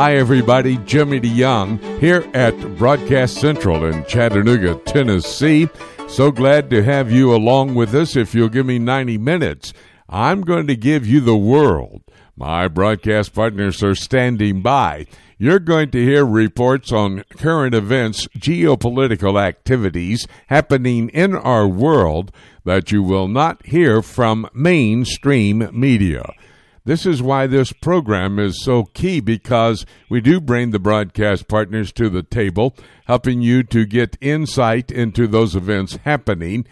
Hi, everybody. Jimmy DeYoung here at Broadcast Central in Chattanooga, Tennessee. So glad to have you along with us. If you'll give me 90 minutes, I'm going to give you the world. My broadcast partners are standing by. You're going to hear reports on current events, geopolitical activities happening in our world that you will not hear from mainstream media. This is why this program is so key because we do bring the broadcast partners to the table, helping you to get insight into those events happening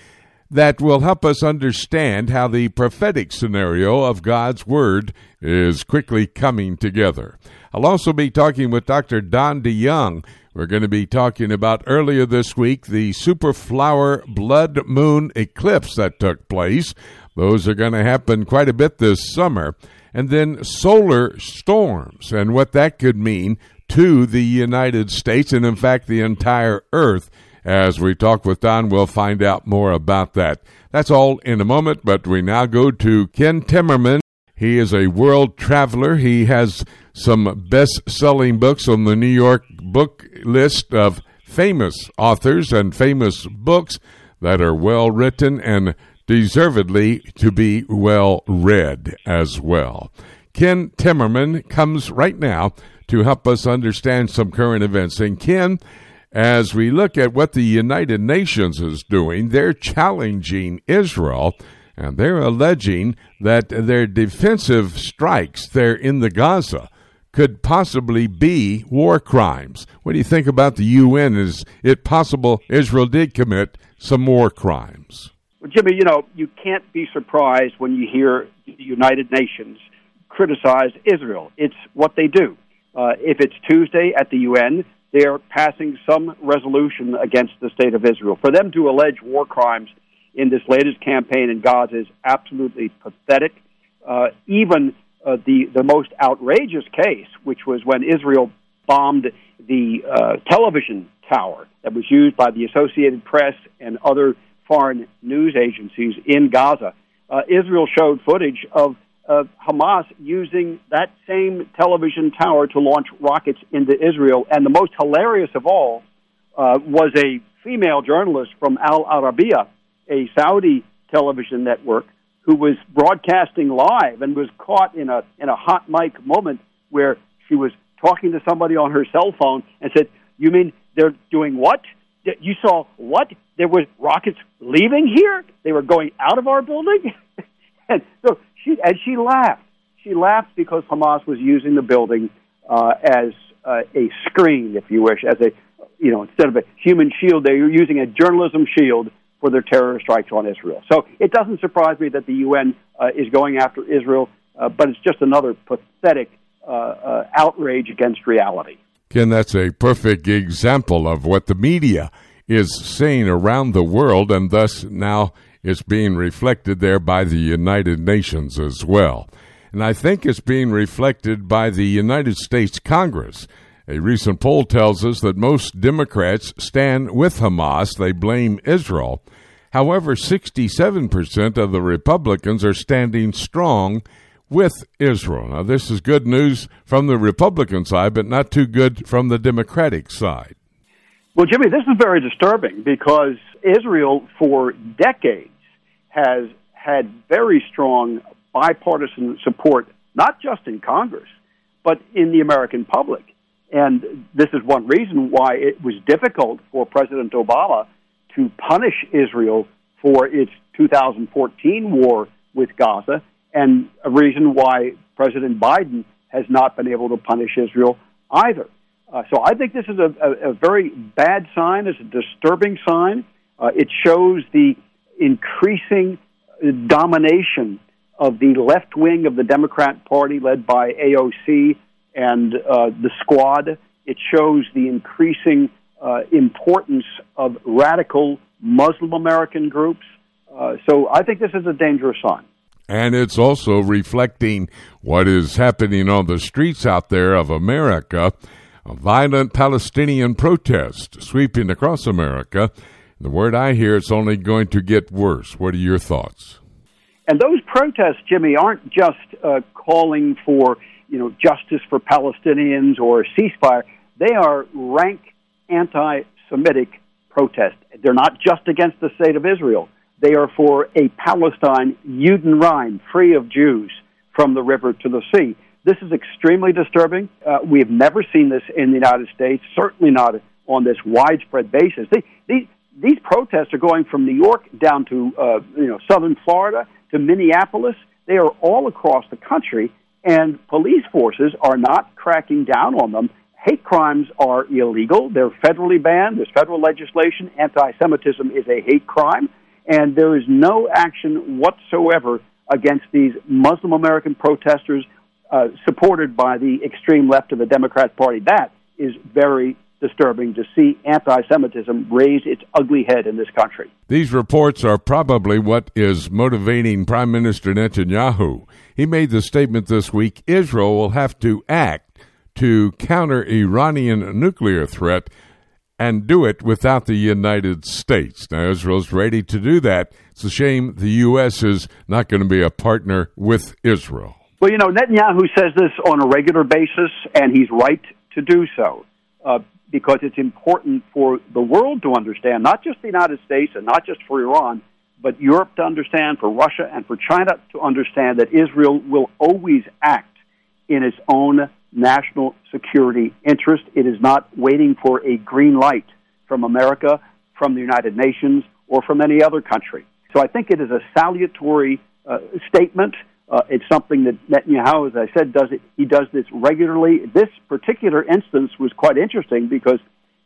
that will help us understand how the prophetic scenario of God's Word is quickly coming together. I'll also be talking with Dr. Don DeYoung. We're going to be talking about earlier this week the super flower blood moon eclipse that took place. Those are going to happen quite a bit this summer and then solar storms and what that could mean to the United States and, in fact, the entire Earth. As we talk with Don, we'll find out more about that. That's all in a moment, but we now go to Ken Timmerman. He is a world traveler. He has some best selling books on the New York book list of famous authors and famous books that are well written and deservedly to be well read as well. Ken Timmerman comes right now to help us understand some current events. And Ken, as we look at what the United Nations is doing, they're challenging Israel and they're alleging that their defensive strikes there in the Gaza could possibly be war crimes. What do you think about the UN? Is it possible Israel did commit some war crimes? Well, Jimmy, you know, you can't be surprised when you hear the United Nations criticize Israel. It's what they do. Uh, if it's Tuesday at the UN, they're passing some resolution against the state of Israel. For them to allege war crimes in this latest campaign in Gaza is absolutely pathetic. Uh, even uh, the the most outrageous case, which was when Israel bombed the uh, television tower that was used by the Associated Press and other foreign news agencies in Gaza. Uh, Israel showed footage of uh, Hamas using that same television tower to launch rockets into Israel. And the most hilarious of all uh, was a female journalist from Al Arabiya, a Saudi television network, who was broadcasting live and was caught in a in a hot mic moment where she was talking to somebody on her cell phone and said, "You mean they're doing what? You saw what? There was rockets leaving here. They were going out of our building." and so she and she laughed. She laughed because Hamas was using the building uh, as uh, a screen, if you wish, as a you know instead of a human shield, they were using a journalism shield for their terror strikes on Israel. So it doesn't surprise me that the UN uh, is going after Israel, uh, but it's just another pathetic uh, uh, outrage against reality. Ken, that's a perfect example of what the media is seen around the world, and thus now it's being reflected there by the United Nations as well. And I think it's being reflected by the United States Congress. A recent poll tells us that most Democrats stand with Hamas. They blame Israel. However, 67% of the Republicans are standing strong with Israel. Now, this is good news from the Republican side, but not too good from the Democratic side. Well, Jimmy, this is very disturbing because Israel, for decades, has had very strong bipartisan support, not just in Congress, but in the American public. And this is one reason why it was difficult for President Obama to punish Israel for its 2014 war with Gaza, and a reason why President Biden has not been able to punish Israel either. Uh, so I think this is a, a, a, very bad sign. It's a disturbing sign. Uh, it shows the increasing domination of the left wing of the Democrat Party, led by AOC and uh, the Squad. It shows the increasing uh, importance of radical Muslim American groups. Uh, so I think this is a dangerous sign. And it's also reflecting what is happening on the streets out there of America. A violent Palestinian protest sweeping across America the word I hear, it's only going to get worse. What are your thoughts? And those protests, Jimmy, aren't just uh, calling for you know justice for Palestinians or a ceasefire. They are rank anti-Semitic protests. They're not just against the state of Israel. They are for a Palestine, Judenrein, free of Jews from the river to the sea. This is extremely disturbing. Uh, we have never seen this in the United States, certainly not on this widespread basis. They, these, these protests are going from New York down to uh, you know southern Florida to Minneapolis. They are all across the country, and police forces are not cracking down on them. Hate crimes are illegal; they're federally banned. There's federal legislation. Anti-Semitism is a hate crime, and there is no action whatsoever against these Muslim American protesters uh, supported by the extreme left of the Democrat Party. That is very disturbing to see anti Semitism raise its ugly head in this country. These reports are probably what is motivating Prime Minister Netanyahu. He made the statement this week Israel will have to act to counter Iranian nuclear threat and do it without the United States. Now, Israel's ready to do that. It's a shame the U.S. is not going to be a partner with Israel. Well, you know, Netanyahu says this on a regular basis, and he's right to do so. Uh, because it's important for the world to understand, not just the United States and not just for Iran, but Europe to understand, for Russia and for China to understand that Israel will always act in its own national security interest. It is not waiting for a green light from America, from the United Nations, or from any other country. So I think it is a salutary uh, statement. Uh, it's something that Netanyahu, as I said, does it. He does this regularly. This particular instance was quite interesting because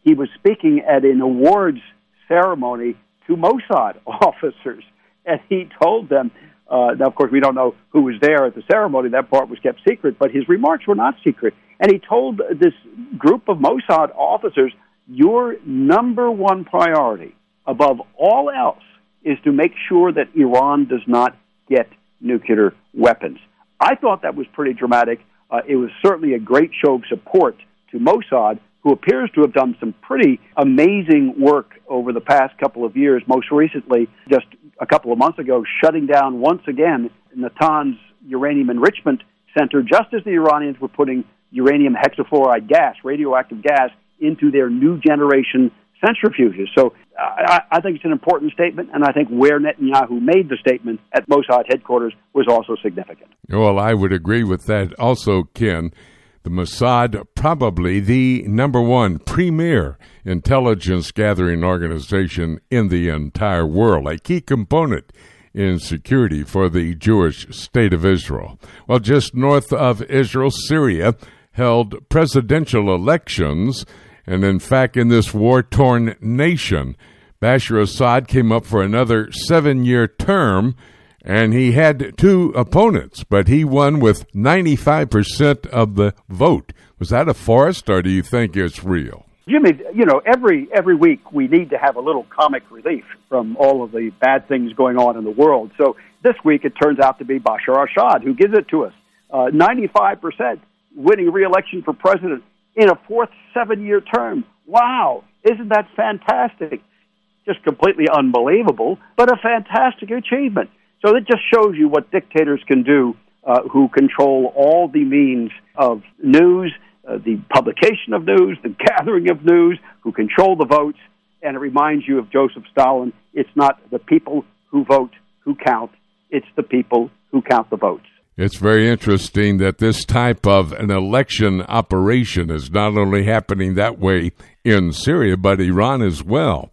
he was speaking at an awards ceremony to Mossad officers, and he told them. Uh, now, of course, we don't know who was there at the ceremony. That part was kept secret, but his remarks were not secret. And he told this group of Mossad officers, "Your number one priority, above all else, is to make sure that Iran does not get nuclear weapons. I thought that was pretty dramatic. Uh, it was certainly a great show of support to Mossad, who appears to have done some pretty amazing work over the past couple of years. Most recently, just a couple of months ago, shutting down once again Natanz Uranium Enrichment Center, just as the Iranians were putting uranium hexafluoride gas, radioactive gas, into their new generation centrifuges. So uh, I, I think it's an important statement, and I think where Netanyahu made the statement at Mossad headquarters was also significant. Well, I would agree with that. Also, Ken, the Mossad probably the number one premier intelligence gathering organization in the entire world, a key component in security for the Jewish state of Israel. Well, just north of Israel, Syria held presidential elections and in fact, in this war torn nation, Bashar Assad came up for another seven year term, and he had two opponents, but he won with 95% of the vote. Was that a forest, or do you think it's real? Jimmy, you know, every every week we need to have a little comic relief from all of the bad things going on in the world. So this week it turns out to be Bashar Assad who gives it to us. Uh, 95% winning re-election for president in a fourth seven year term. Wow, isn't that fantastic? Just completely unbelievable, but a fantastic achievement. So it just shows you what dictators can do uh, who control all the means of news, uh, the publication of news, the gathering of news, who control the votes. And it reminds you of Joseph Stalin. It's not the people who vote who count, it's the people who count the votes. It's very interesting that this type of an election operation is not only happening that way in Syria, but Iran as well.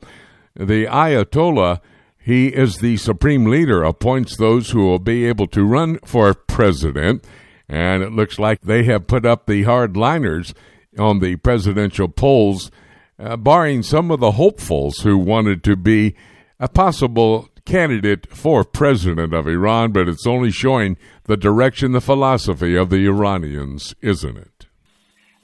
The Ayatollah, he is the supreme leader, appoints those who will be able to run for president, and it looks like they have put up the hardliners on the presidential polls, uh, barring some of the hopefuls who wanted to be a possible candidate for president of Iran, but it's only showing the direction, the philosophy of the Iranians, isn't it?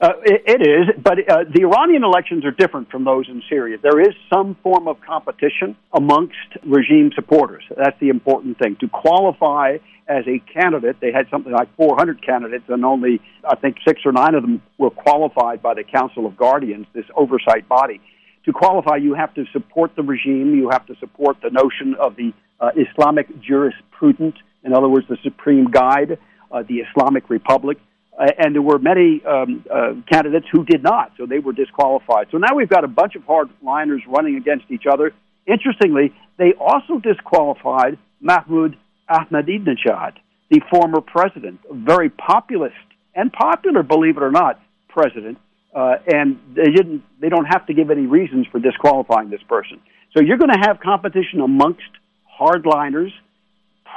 Uh, it, it is, but uh, the Iranian elections are different from those in Syria. There is some form of competition amongst regime supporters. That's the important thing. To qualify as a candidate, they had something like 400 candidates, and only, I think, six or nine of them were qualified by the Council of Guardians, this oversight body to qualify, you have to support the regime. You have to support the notion of the uh, Islamic jurisprudence in other words, the Supreme Guide, uh, the Islamic Republic, uh, and there were many um, uh, candidates who did not, so they were disqualified. So now we've got a bunch of hardliners running against each other. Interestingly, they also disqualified Mahmoud Ahmadinejad, the former president, a very populist and popular, believe it or not, president. Uh, and they didn't. They don't have to give any reasons for disqualifying this person. So you're going to have competition amongst hardliners.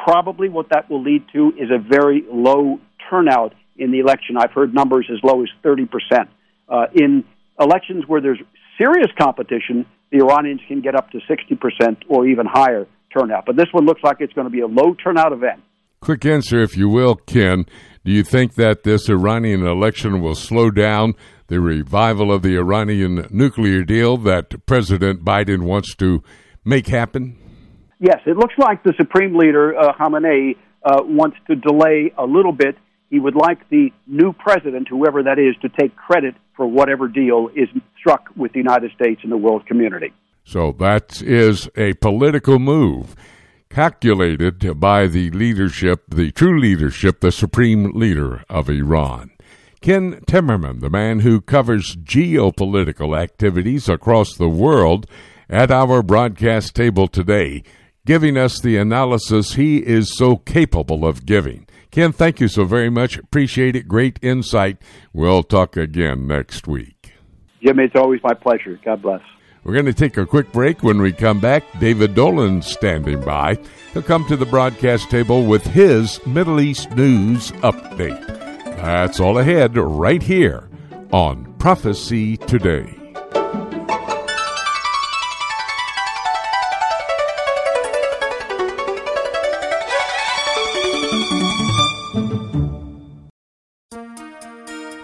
Probably what that will lead to is a very low turnout in the election. I've heard numbers as low as 30%. Uh, in elections where there's serious competition, the Iranians can get up to 60% or even higher turnout. But this one looks like it's going to be a low turnout event. Quick answer, if you will, Ken. Do you think that this Iranian election will slow down the revival of the Iranian nuclear deal that President Biden wants to make happen? Yes, it looks like the Supreme Leader, uh, Khamenei, uh, wants to delay a little bit. He would like the new president, whoever that is, to take credit for whatever deal is struck with the United States and the world community. So that is a political move calculated by the leadership, the true leadership, the supreme leader of Iran. Ken Timmerman, the man who covers geopolitical activities across the world, at our broadcast table today, giving us the analysis he is so capable of giving. Ken, thank you so very much. Appreciate it. Great insight. We'll talk again next week. Jimmy, it's always my pleasure. God bless. We're going to take a quick break. When we come back, David Dolan standing by. He'll come to the broadcast table with his Middle East news update. That's all ahead right here on Prophecy Today.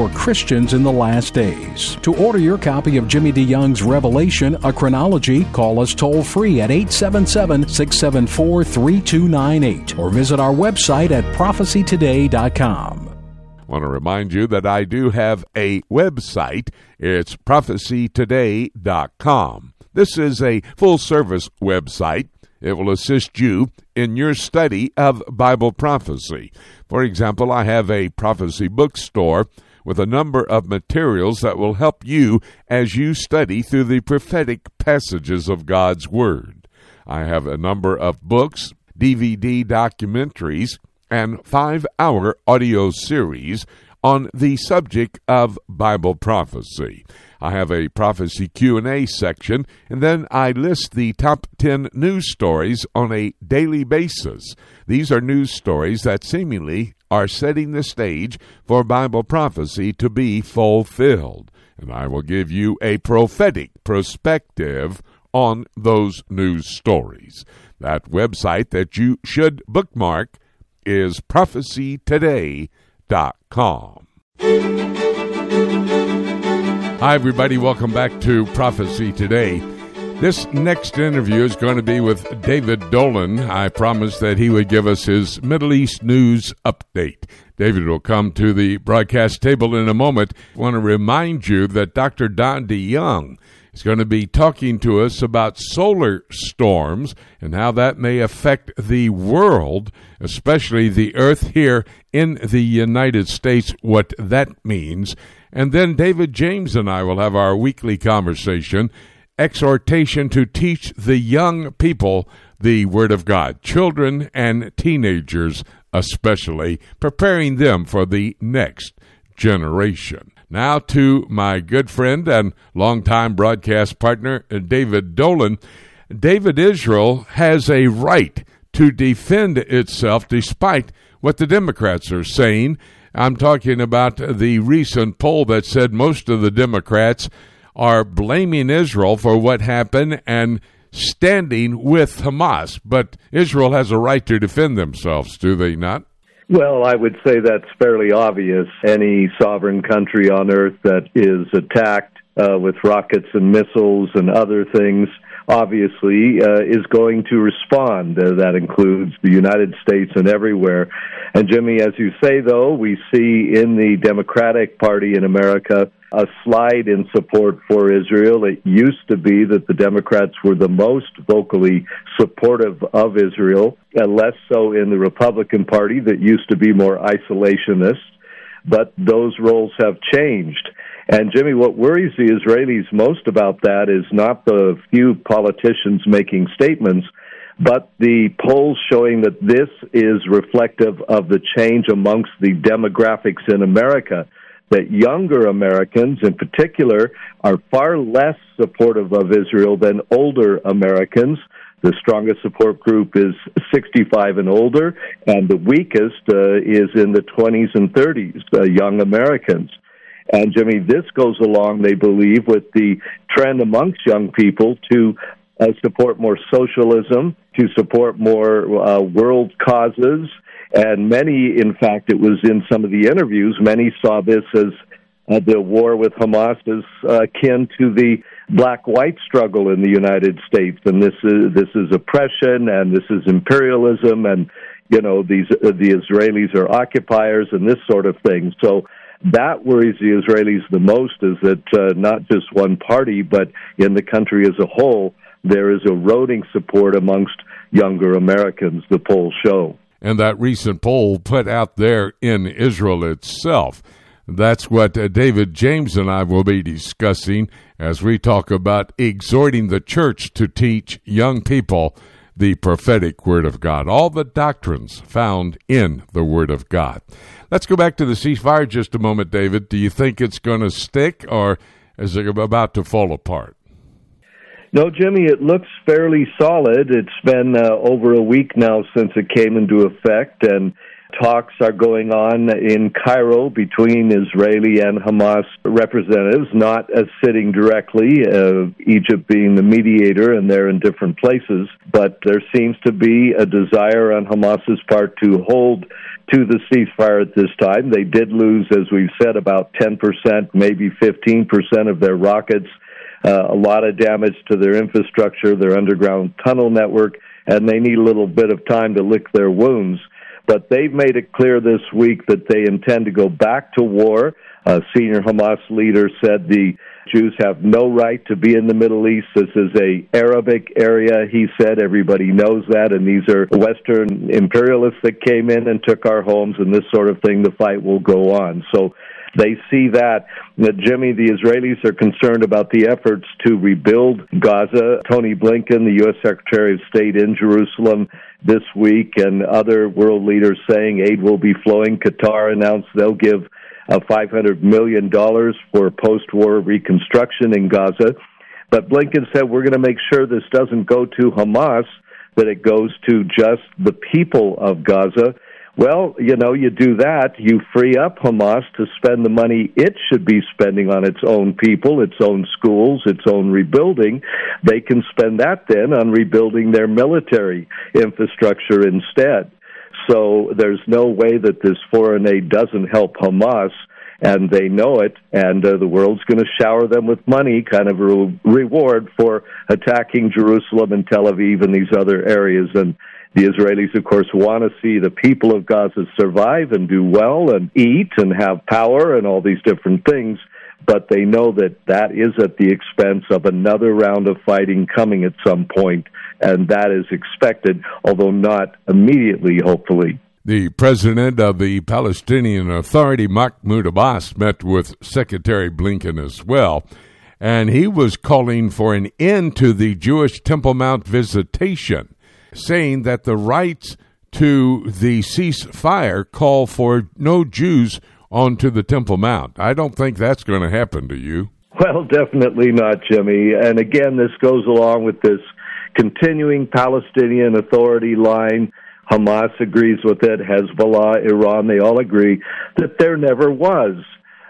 for Christians in the last days. To order your copy of Jimmy DeYoung's Revelation, a chronology, call us toll free at 877 674 3298 or visit our website at prophecytoday.com. I want to remind you that I do have a website. It's prophecytoday.com. This is a full service website. It will assist you in your study of Bible prophecy. For example, I have a prophecy bookstore with a number of materials that will help you as you study through the prophetic passages of God's Word. I have a number of books, DVD documentaries, and five hour audio series on the subject of Bible prophecy. I have a prophecy Q&A section and then I list the top 10 news stories on a daily basis. These are news stories that seemingly are setting the stage for Bible prophecy to be fulfilled. And I will give you a prophetic perspective on those news stories. That website that you should bookmark is prophecytoday.com. Hi, everybody. Welcome back to Prophecy Today. This next interview is going to be with David Dolan. I promised that he would give us his Middle East news update. David will come to the broadcast table in a moment. I want to remind you that Dr. Don DeYoung is going to be talking to us about solar storms and how that may affect the world, especially the earth here in the United States, what that means. And then David James and I will have our weekly conversation exhortation to teach the young people the Word of God, children and teenagers especially, preparing them for the next generation. Now to my good friend and longtime broadcast partner, David Dolan. David Israel has a right to defend itself despite what the Democrats are saying. I'm talking about the recent poll that said most of the Democrats are blaming Israel for what happened and standing with Hamas. But Israel has a right to defend themselves, do they not? Well, I would say that's fairly obvious. Any sovereign country on earth that is attacked uh, with rockets and missiles and other things obviously uh, is going to respond. Uh, that includes the United States and everywhere. And Jimmy, as you say, though, we see in the Democratic Party in America a slide in support for Israel. It used to be that the Democrats were the most vocally supportive of Israel, and less so in the Republican Party that used to be more isolationist. But those roles have changed. And Jimmy, what worries the Israelis most about that is not the few politicians making statements, but the polls showing that this is reflective of the change amongst the demographics in America. That younger Americans, in particular, are far less supportive of Israel than older Americans. The strongest support group is 65 and older, and the weakest uh, is in the 20s and 30s, uh, young Americans. And Jimmy, this goes along, they believe, with the trend amongst young people to uh, support more socialism, to support more uh, world causes. And many, in fact, it was in some of the interviews, many saw this as uh, the war with Hamas is uh, akin to the black-white struggle in the United States, and this is this is oppression, and this is imperialism, and you know these uh, the Israelis are occupiers, and this sort of thing. So that worries the Israelis the most is that uh, not just one party, but in the country as a whole, there is eroding support amongst younger Americans, the polls show. And that recent poll put out there in Israel itself. That's what uh, David James and I will be discussing as we talk about exhorting the church to teach young people the prophetic Word of God, all the doctrines found in the Word of God. Let's go back to the ceasefire just a moment, David. Do you think it's going to stick or is it about to fall apart? No, Jimmy, it looks fairly solid. It's been uh, over a week now since it came into effect, and talks are going on in Cairo between Israeli and Hamas representatives, not sitting directly, uh, Egypt being the mediator, and they're in different places. But there seems to be a desire on Hamas's part to hold to the ceasefire at this time. They did lose, as we've said, about 10%, maybe 15% of their rockets, uh, a lot of damage to their infrastructure, their underground tunnel network, and they need a little bit of time to lick their wounds. But they've made it clear this week that they intend to go back to war. A senior Hamas leader said the Jews have no right to be in the Middle East. This is a Arabic area, he said. Everybody knows that, and these are Western imperialists that came in and took our homes, and this sort of thing. The fight will go on. So they see that. That Jimmy, the Israelis are concerned about the efforts to rebuild Gaza. Tony Blinken, the U.S. Secretary of State in Jerusalem this week, and other world leaders saying aid will be flowing. Qatar announced they'll give uh, of $500 million for post war reconstruction in Gaza. But Blinken said, we're going to make sure this doesn't go to Hamas, that it goes to just the people of Gaza. Well, you know, you do that, you free up Hamas to spend the money it should be spending on its own people, its own schools, its own rebuilding. They can spend that then on rebuilding their military infrastructure instead. So there's no way that this foreign aid doesn't help Hamas, and they know it, and uh, the world's going to shower them with money, kind of a re- reward for attacking Jerusalem and Tel Aviv and these other areas. And the Israelis, of course, want to see the people of Gaza survive and do well and eat and have power and all these different things but they know that that is at the expense of another round of fighting coming at some point, and that is expected, although not immediately, hopefully. The president of the Palestinian Authority, Mahmoud Abbas, met with Secretary Blinken as well, and he was calling for an end to the Jewish Temple Mount visitation, saying that the rights to the ceasefire call for no Jews onto the Temple Mount. I don't think that's going to happen to you. Well, definitely not, Jimmy. And again, this goes along with this continuing Palestinian Authority line. Hamas agrees with it, Hezbollah, Iran, they all agree that there never was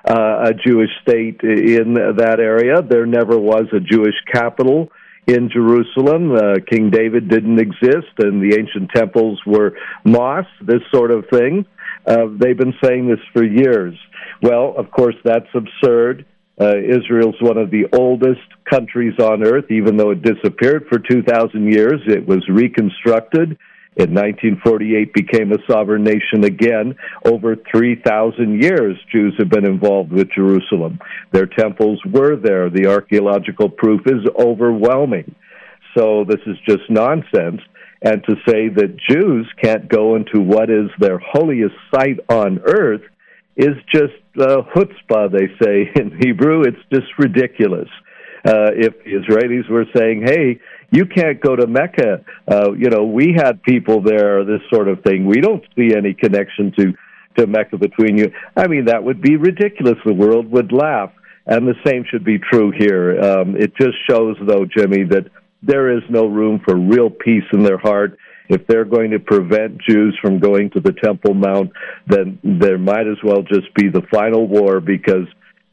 uh, a Jewish state in that area. There never was a Jewish capital in Jerusalem. Uh, King David didn't exist, and the ancient temples were mosques, this sort of thing. Uh, they've been saying this for years. Well, of course, that's absurd. Uh, Israel's one of the oldest countries on earth, even though it disappeared for 2,000 years. It was reconstructed in 1948 became a sovereign nation again. Over 3,000 years, Jews have been involved with Jerusalem. Their temples were there. The archaeological proof is overwhelming. So this is just nonsense. And to say that Jews can't go into what is their holiest site on earth is just uh, chutzpah, they say in Hebrew. It's just ridiculous. Uh, if the Israelis were saying, hey, you can't go to Mecca. Uh, you know, we had people there, this sort of thing. We don't see any connection to, to Mecca between you. I mean, that would be ridiculous. The world would laugh. And the same should be true here. Um, it just shows, though, Jimmy, that there is no room for real peace in their heart. If they're going to prevent Jews from going to the Temple Mount, then there might as well just be the final war because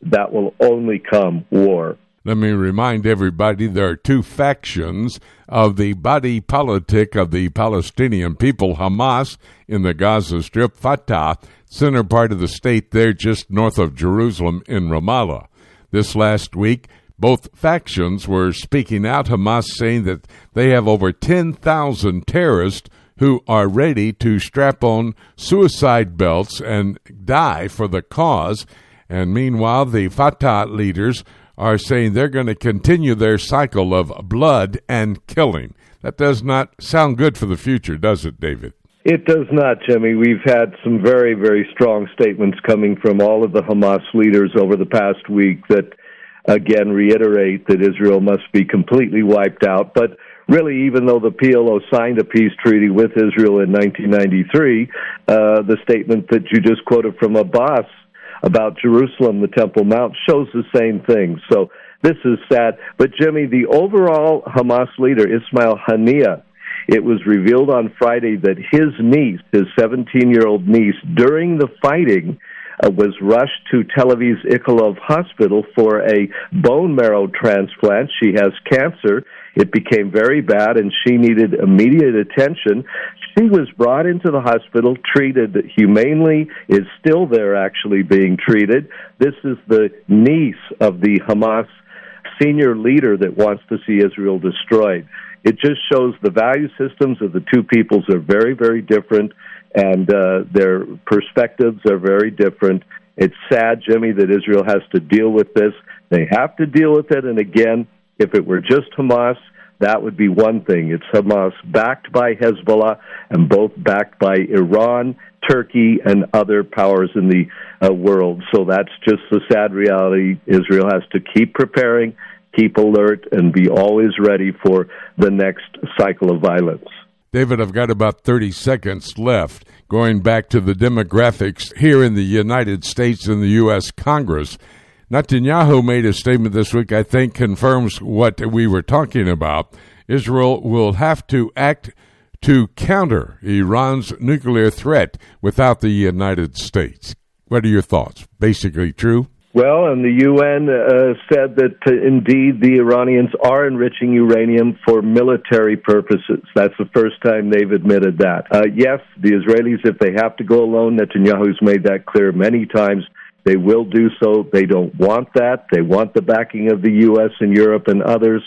that will only come war. Let me remind everybody there are two factions of the body politic of the Palestinian people Hamas in the Gaza Strip, Fatah, center part of the state there just north of Jerusalem in Ramallah. This last week, both factions were speaking out, Hamas saying that they have over 10,000 terrorists who are ready to strap on suicide belts and die for the cause. And meanwhile, the Fatah leaders are saying they're going to continue their cycle of blood and killing. That does not sound good for the future, does it, David? It does not, Jimmy. We've had some very, very strong statements coming from all of the Hamas leaders over the past week that, again, reiterate that Israel must be completely wiped out. But really, even though the PLO signed a peace treaty with Israel in 1993, uh, the statement that you just quoted from Abbas about Jerusalem, the Temple Mount, shows the same thing. So this is sad. But Jimmy, the overall Hamas leader, Ismail Haniyeh, it was revealed on Friday that his niece, his 17 year old niece, during the fighting, uh, was rushed to Tel Aviv's Ichilov Hospital for a bone marrow transplant. She has cancer. It became very bad and she needed immediate attention. She was brought into the hospital, treated humanely, is still there actually being treated. This is the niece of the Hamas senior leader that wants to see Israel destroyed. It just shows the value systems of the two peoples are very, very different, and uh, their perspectives are very different. It's sad, Jimmy, that Israel has to deal with this. They have to deal with it, and again, if it were just Hamas, that would be one thing. It's Hamas backed by Hezbollah and both backed by Iran, Turkey, and other powers in the uh, world. So that's just the sad reality. Israel has to keep preparing, keep alert, and be always ready for the next cycle of violence. David, I've got about 30 seconds left. Going back to the demographics here in the United States and the U.S. Congress, Netanyahu made a statement this week, I think confirms what we were talking about. Israel will have to act to counter Iran's nuclear threat without the United States. What are your thoughts? Basically true? Well, and the UN uh, said that uh, indeed the Iranians are enriching uranium for military purposes. That's the first time they've admitted that. Uh, yes, the Israelis, if they have to go alone, Netanyahu's made that clear many times. They will do so. They don't want that. They want the backing of the U.S. and Europe and others.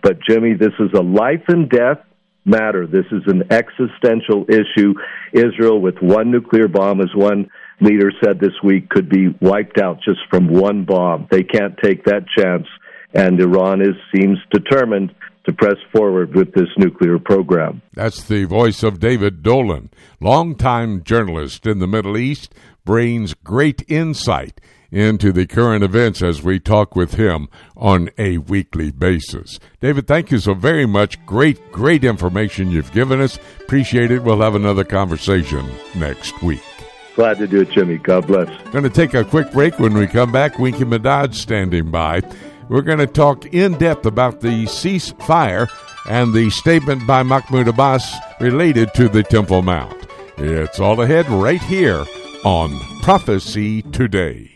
But, Jimmy, this is a life and death matter. This is an existential issue. Israel, with one nuclear bomb, as one leader said this week, could be wiped out just from one bomb. They can't take that chance. And Iran is, seems determined to press forward with this nuclear program. That's the voice of David Dolan, longtime journalist in the Middle East, brings great insight into the current events as we talk with him on a weekly basis. David, thank you so very much. Great, great information you've given us. Appreciate it. We'll have another conversation next week. Glad to do it, Jimmy. God bless. Going to take a quick break. When we come back, Winky Madad standing by. we're going to talk in depth about the ceasefire and the statement by Mahmoud Abbas related to the Temple Mount. It's all ahead right here on Prophecy Today.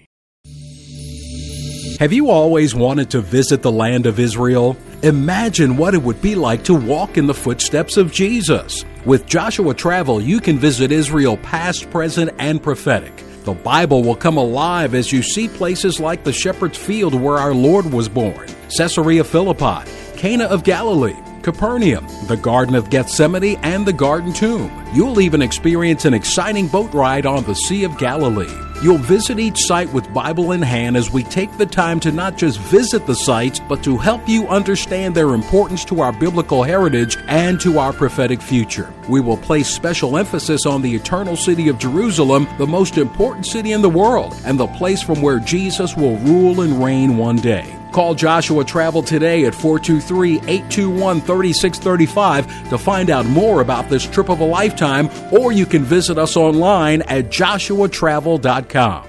Have you always wanted to visit the land of Israel? Imagine what it would be like to walk in the footsteps of Jesus. With Joshua Travel, you can visit Israel past, present, and prophetic. The Bible will come alive as you see places like the shepherd's field where our Lord was born, Caesarea Philippi, Cana of Galilee, Capernaum, the Garden of Gethsemane, and the Garden Tomb. You'll even experience an exciting boat ride on the Sea of Galilee. You'll visit each site with Bible in hand as we take the time to not just visit the sites, but to help you understand their importance to our biblical heritage and to our prophetic future. We will place special emphasis on the eternal city of Jerusalem, the most important city in the world, and the place from where Jesus will rule and reign one day. Call Joshua Travel today at 423 821 3635 to find out more about this trip of a lifetime, or you can visit us online at joshuatravel.com.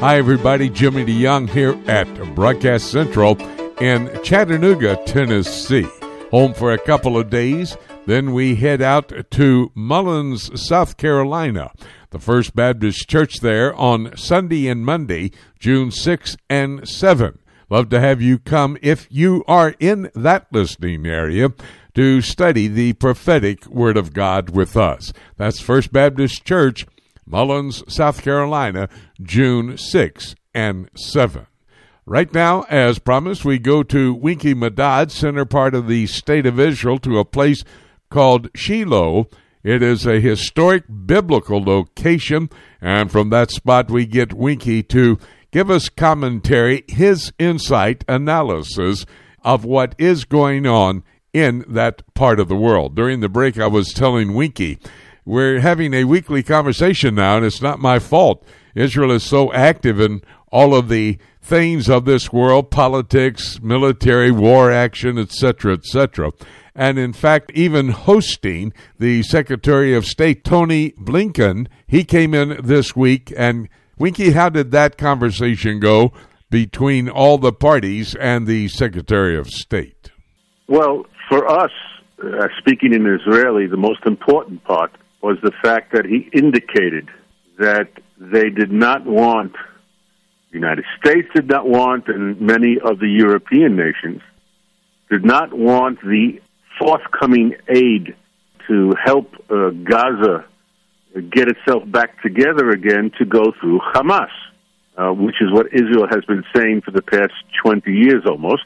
Hi, everybody. Jimmy DeYoung here at Broadcast Central in Chattanooga, Tennessee. Home for a couple of days. Then we head out to Mullins, South Carolina the First Baptist Church there on Sunday and Monday, June 6 and 7. Love to have you come if you are in that listening area to study the prophetic Word of God with us. That's First Baptist Church, Mullins, South Carolina, June 6 and 7. Right now, as promised, we go to Winky Madad, center part of the state of Israel, to a place called Shiloh it is a historic biblical location, and from that spot we get Winky to give us commentary, his insight, analysis of what is going on in that part of the world. During the break, I was telling Winky, we're having a weekly conversation now, and it's not my fault. Israel is so active in all of the things of this world politics, military, war action, etc., etc and in fact, even hosting the Secretary of State, Tony Blinken. He came in this week. And, Winky, how did that conversation go between all the parties and the Secretary of State? Well, for us, uh, speaking in Israeli, the most important part was the fact that he indicated that they did not want, the United States did not want, and many of the European nations did not want the forthcoming aid to help uh, Gaza get itself back together again to go through Hamas, uh, which is what Israel has been saying for the past 20 years almost,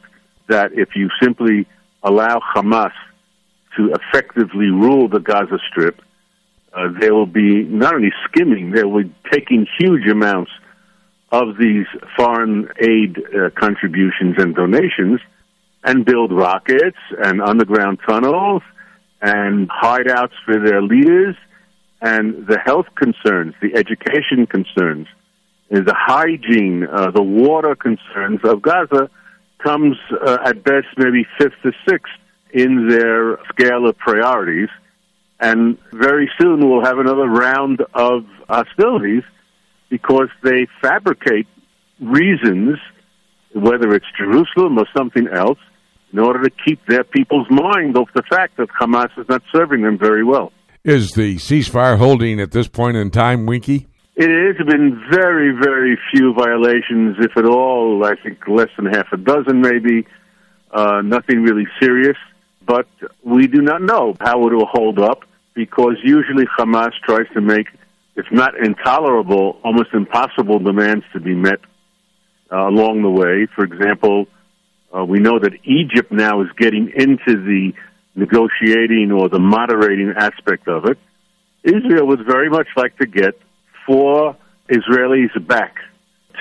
that if you simply allow Hamas to effectively rule the Gaza Strip, uh, they will be not only skimming, they will be taking huge amounts of these foreign aid uh, contributions and donations and build rockets and underground tunnels and hideouts for their leaders and the health concerns, the education concerns, the hygiene, uh, the water concerns of Gaza comes uh, at best maybe fifth to sixth in their scale of priorities. And very soon we'll have another round of hostilities because they fabricate reasons, whether it's Jerusalem or something else, in order to keep their people's mind off the fact that Hamas is not serving them very well. Is the ceasefire holding at this point in time, Winky? It has been very, very few violations, if at all. I think less than half a dozen, maybe. Uh, nothing really serious. But we do not know how it will hold up because usually Hamas tries to make, if not intolerable, almost impossible demands to be met uh, along the way. For example, uh, we know that Egypt now is getting into the negotiating or the moderating aspect of it. Israel would very much like to get four Israelis back.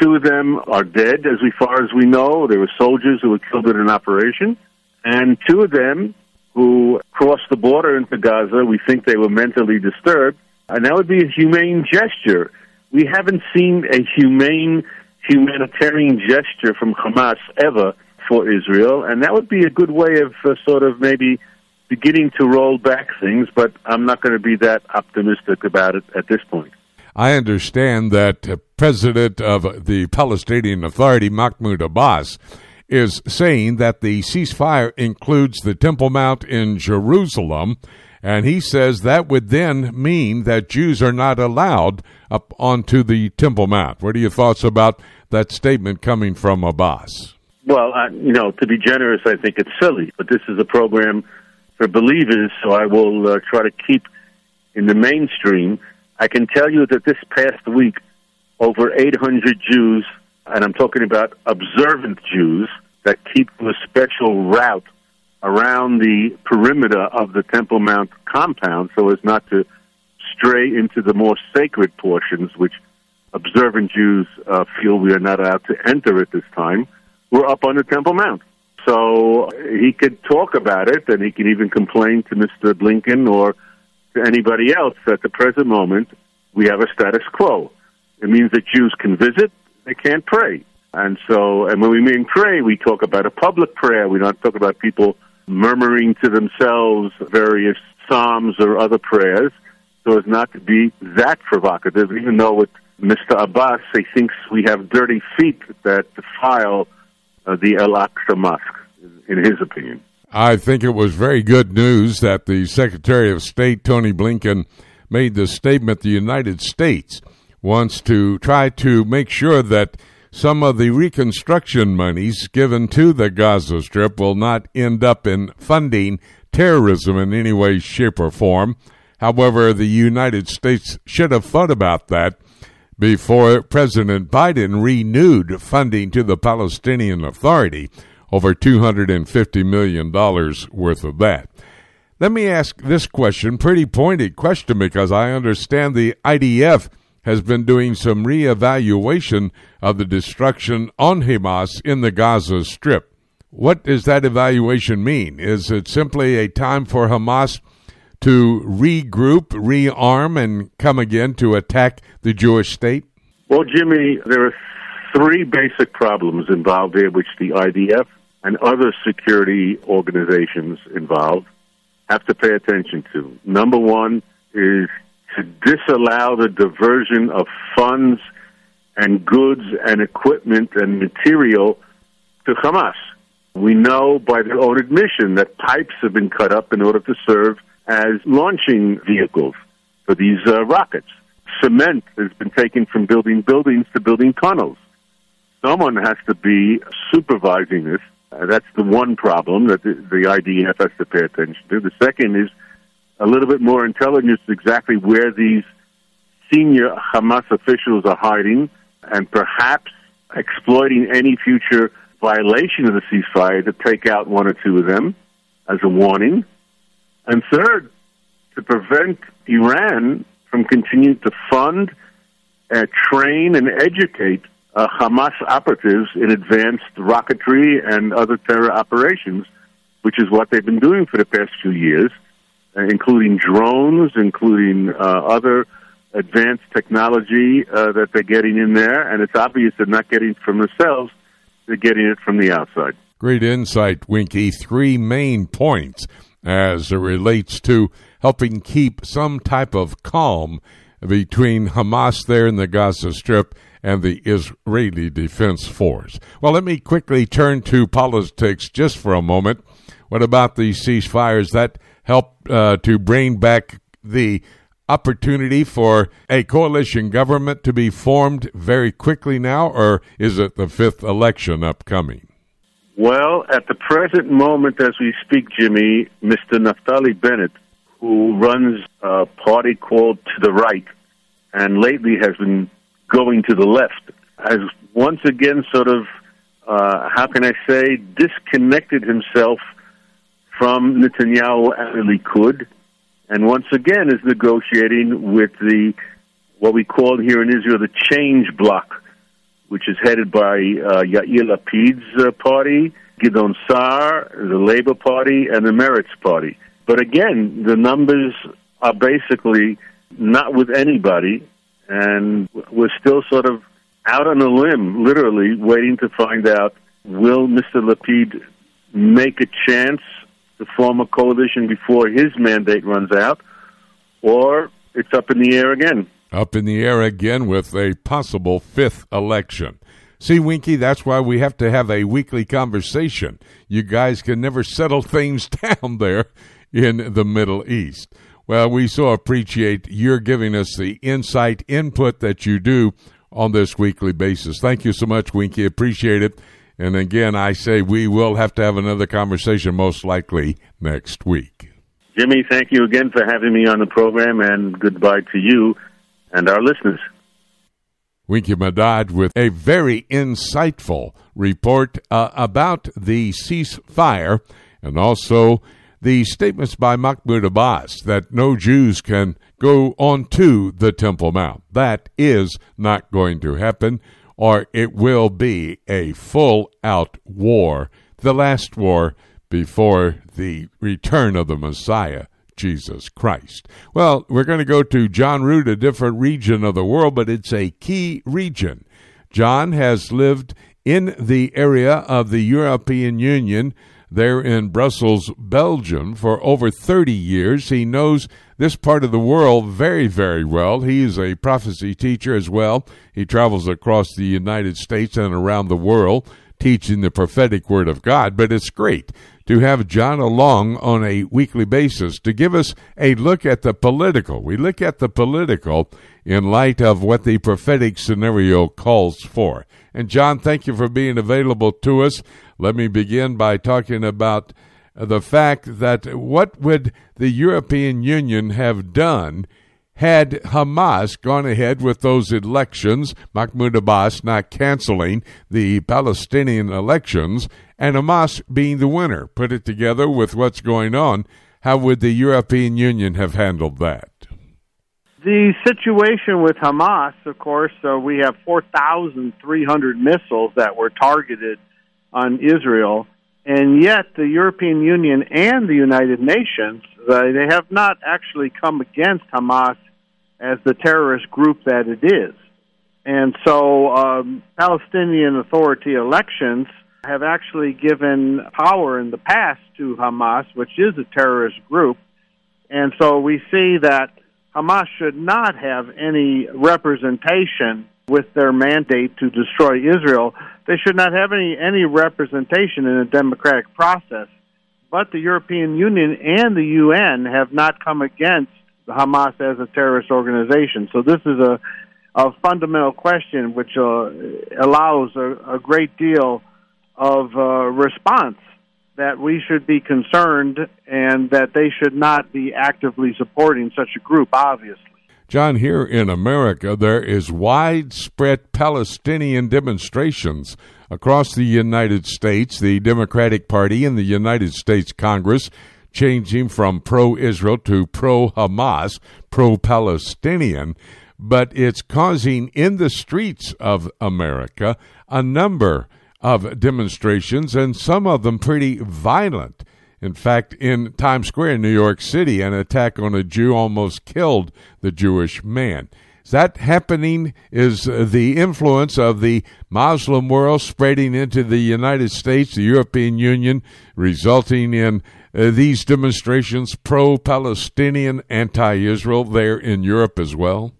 Two of them are dead, as far as we know. There were soldiers who were killed in an operation. And two of them who crossed the border into Gaza, we think they were mentally disturbed. And that would be a humane gesture. We haven't seen a humane humanitarian gesture from Hamas ever for Israel, and that would be a good way of uh, sort of maybe beginning to roll back things, but I'm not going to be that optimistic about it at this point. I understand that uh, President of the Palestinian Authority, Mahmoud Abbas, is saying that the ceasefire includes the Temple Mount in Jerusalem, and he says that would then mean that Jews are not allowed up onto the Temple Mount. What are your thoughts about that statement coming from Abbas? Well, I, you know, to be generous, I think it's silly, but this is a program for believers, so I will uh, try to keep in the mainstream. I can tell you that this past week, over 800 Jews, and I'm talking about observant Jews that keep a special route around the perimeter of the Temple Mount compound so as not to stray into the more sacred portions, which observant Jews uh, feel we are not allowed to enter at this time. We're up on the Temple Mount. So uh, he could talk about it, and he can even complain to Mr. Blinken or to anybody else. At the present moment, we have a status quo. It means that Jews can visit, they can't pray. And so, and when we mean pray, we talk about a public prayer. We don't talk about people murmuring to themselves various psalms or other prayers, so as not to be that provocative, even though with Mr. Abbas, he thinks we have dirty feet that defile uh, the Al Aqsa Mosque, in his opinion. I think it was very good news that the Secretary of State, Tony Blinken, made the statement the United States wants to try to make sure that some of the reconstruction monies given to the Gaza Strip will not end up in funding terrorism in any way, shape, or form. However, the United States should have thought about that before President Biden renewed funding to the Palestinian Authority, over $250 million worth of that. Let me ask this question, pretty pointed question, because I understand the IDF has been doing some reevaluation of the destruction on Hamas in the Gaza Strip. What does that evaluation mean? Is it simply a time for Hamas to regroup, rearm, and come again to attack the Jewish state? Well, Jimmy, there are three basic problems involved here, which the IDF and other security organizations involved have to pay attention to. Number one is to disallow the diversion of funds and goods and equipment and material to Hamas. We know by their own admission that pipes have been cut up in order to serve as launching vehicles for these uh, rockets. Cement has been taken from building buildings to building tunnels. Someone has to be supervising this. Uh, that's the one problem that the, the IDF has to pay attention to. The second is a little bit more intelligence exactly where these senior Hamas officials are hiding and perhaps exploiting any future violation of the ceasefire to take out one or two of them as a warning. And third, to prevent Iran from continuing to fund, uh, train, and educate uh, Hamas operatives in advanced rocketry and other terror operations, which is what they've been doing for the past few years, uh, including drones, including uh, other advanced technology uh, that they're getting in there. And it's obvious they're not getting it from themselves, they're getting it from the outside. Great insight, Winky. Three main points as it relates to helping keep some type of calm between Hamas there in the Gaza Strip and the Israeli Defense Force. Well, let me quickly turn to politics just for a moment. What about the ceasefires that help uh, to bring back the opportunity for a coalition government to be formed very quickly now, or is it the fifth election upcoming? Well, at the present moment as we speak, Jimmy, Mr. Naftali Bennett, who runs a party called To the Right, and lately has been going to the left, has once again sort of, uh, how can I say, disconnected himself from Netanyahu and Likud, and once again is negotiating with the what we call here in Israel the Change Bloc, which is headed by uh, Yair Lapid's uh, party, Gideon Sa'ar, the Labour Party, and the Meretz Party. But again, the numbers are basically not with anybody, and we're still sort of out on a limb, literally waiting to find out will Mr. Lapid make a chance to form a coalition before his mandate runs out, or it's up in the air again. Up in the air again with a possible fifth election. See, Winky, that's why we have to have a weekly conversation. You guys can never settle things down there in the Middle East. Well, we so appreciate your giving us the insight, input that you do on this weekly basis. Thank you so much, Winky. Appreciate it. And again, I say we will have to have another conversation most likely next week. Jimmy, thank you again for having me on the program, and goodbye to you and our listeners. Winky Madad with a very insightful report uh, about the ceasefire and also the statements by Mahmoud Abbas that no Jews can go onto the Temple Mount. That is not going to happen, or it will be a full out war, the last war before the return of the Messiah. Jesus Christ. Well, we're going to go to John Rood, a different region of the world, but it's a key region. John has lived in the area of the European Union there in Brussels, Belgium, for over 30 years. He knows this part of the world very, very well. He is a prophecy teacher as well. He travels across the United States and around the world teaching the prophetic word of God. But it's great to have John along on a weekly basis to give us a look at the political. We look at the political in light of what the prophetic scenario calls for. And John, thank you for being available to us. Let me begin by talking about the fact that what would the European Union have done had Hamas gone ahead with those elections, Mahmoud Abbas not canceling the Palestinian elections, and Hamas being the winner? Put it together with what's going on. How would the European Union have handled that? The situation with Hamas, of course, uh, we have 4,300 missiles that were targeted on Israel, and yet the European Union and the United Nations, uh, they have not actually come against Hamas as the terrorist group that it is. And so um, Palestinian Authority elections have actually given power in the past to Hamas, which is a terrorist group. And so we see that Hamas should not have any representation with their mandate to destroy Israel. They should not have any, any representation in a democratic process. But the European Union and the UN have not come against Hamas as a terrorist organization. So this is a, a fundamental question which uh, allows a, a great deal of uh, response that we should be concerned and that they should not be actively supporting such a group, obviously. John, here in America, there is widespread Palestinian demonstrations across the United States. The Democratic Party in the United States Congress changing from pro Israel to pro Hamas, pro Palestinian, but it's causing in the streets of America a number of demonstrations, and some of them pretty violent. In fact, in Times Square in New York City, an attack on a Jew almost killed the Jewish man. Is that happening? Is the influence of the Muslim world spreading into the United States, the European Union, resulting in uh, these demonstrations pro Palestinian, anti Israel there in Europe as well?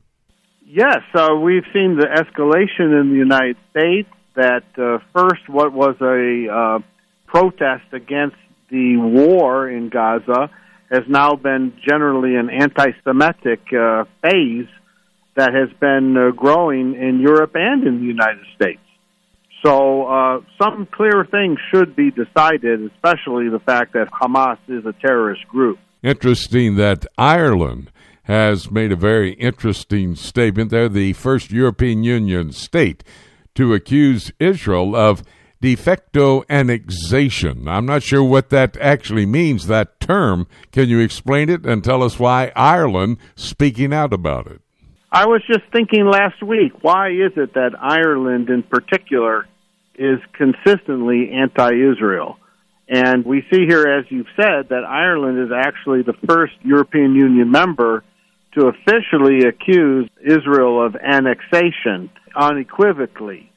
Yes, uh, we've seen the escalation in the United States that uh, first what was a uh, protest against the war in Gaza has now been generally an anti-Semitic uh, phase that has been growing in Europe and in the United States. So uh, some clear things should be decided, especially the fact that Hamas is a terrorist group. Interesting that Ireland has made a very interesting statement. They're the first European Union state to accuse Israel of de facto annexation. I'm not sure what that actually means, that term. Can you explain it and tell us why Ireland speaking out about it? I was just thinking last week, why is it that Ireland in particular is consistently anti Israel? And we see here, as you've said, that Ireland is actually the first European Union member to officially accuse Israel of annexation unequivocally.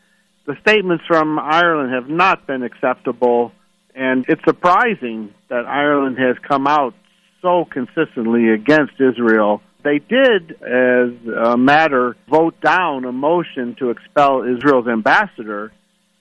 The statements from Ireland have not been acceptable, and it's surprising that Ireland has come out so consistently against Israel They did, as a matter, vote down a motion to expel Israel's ambassador,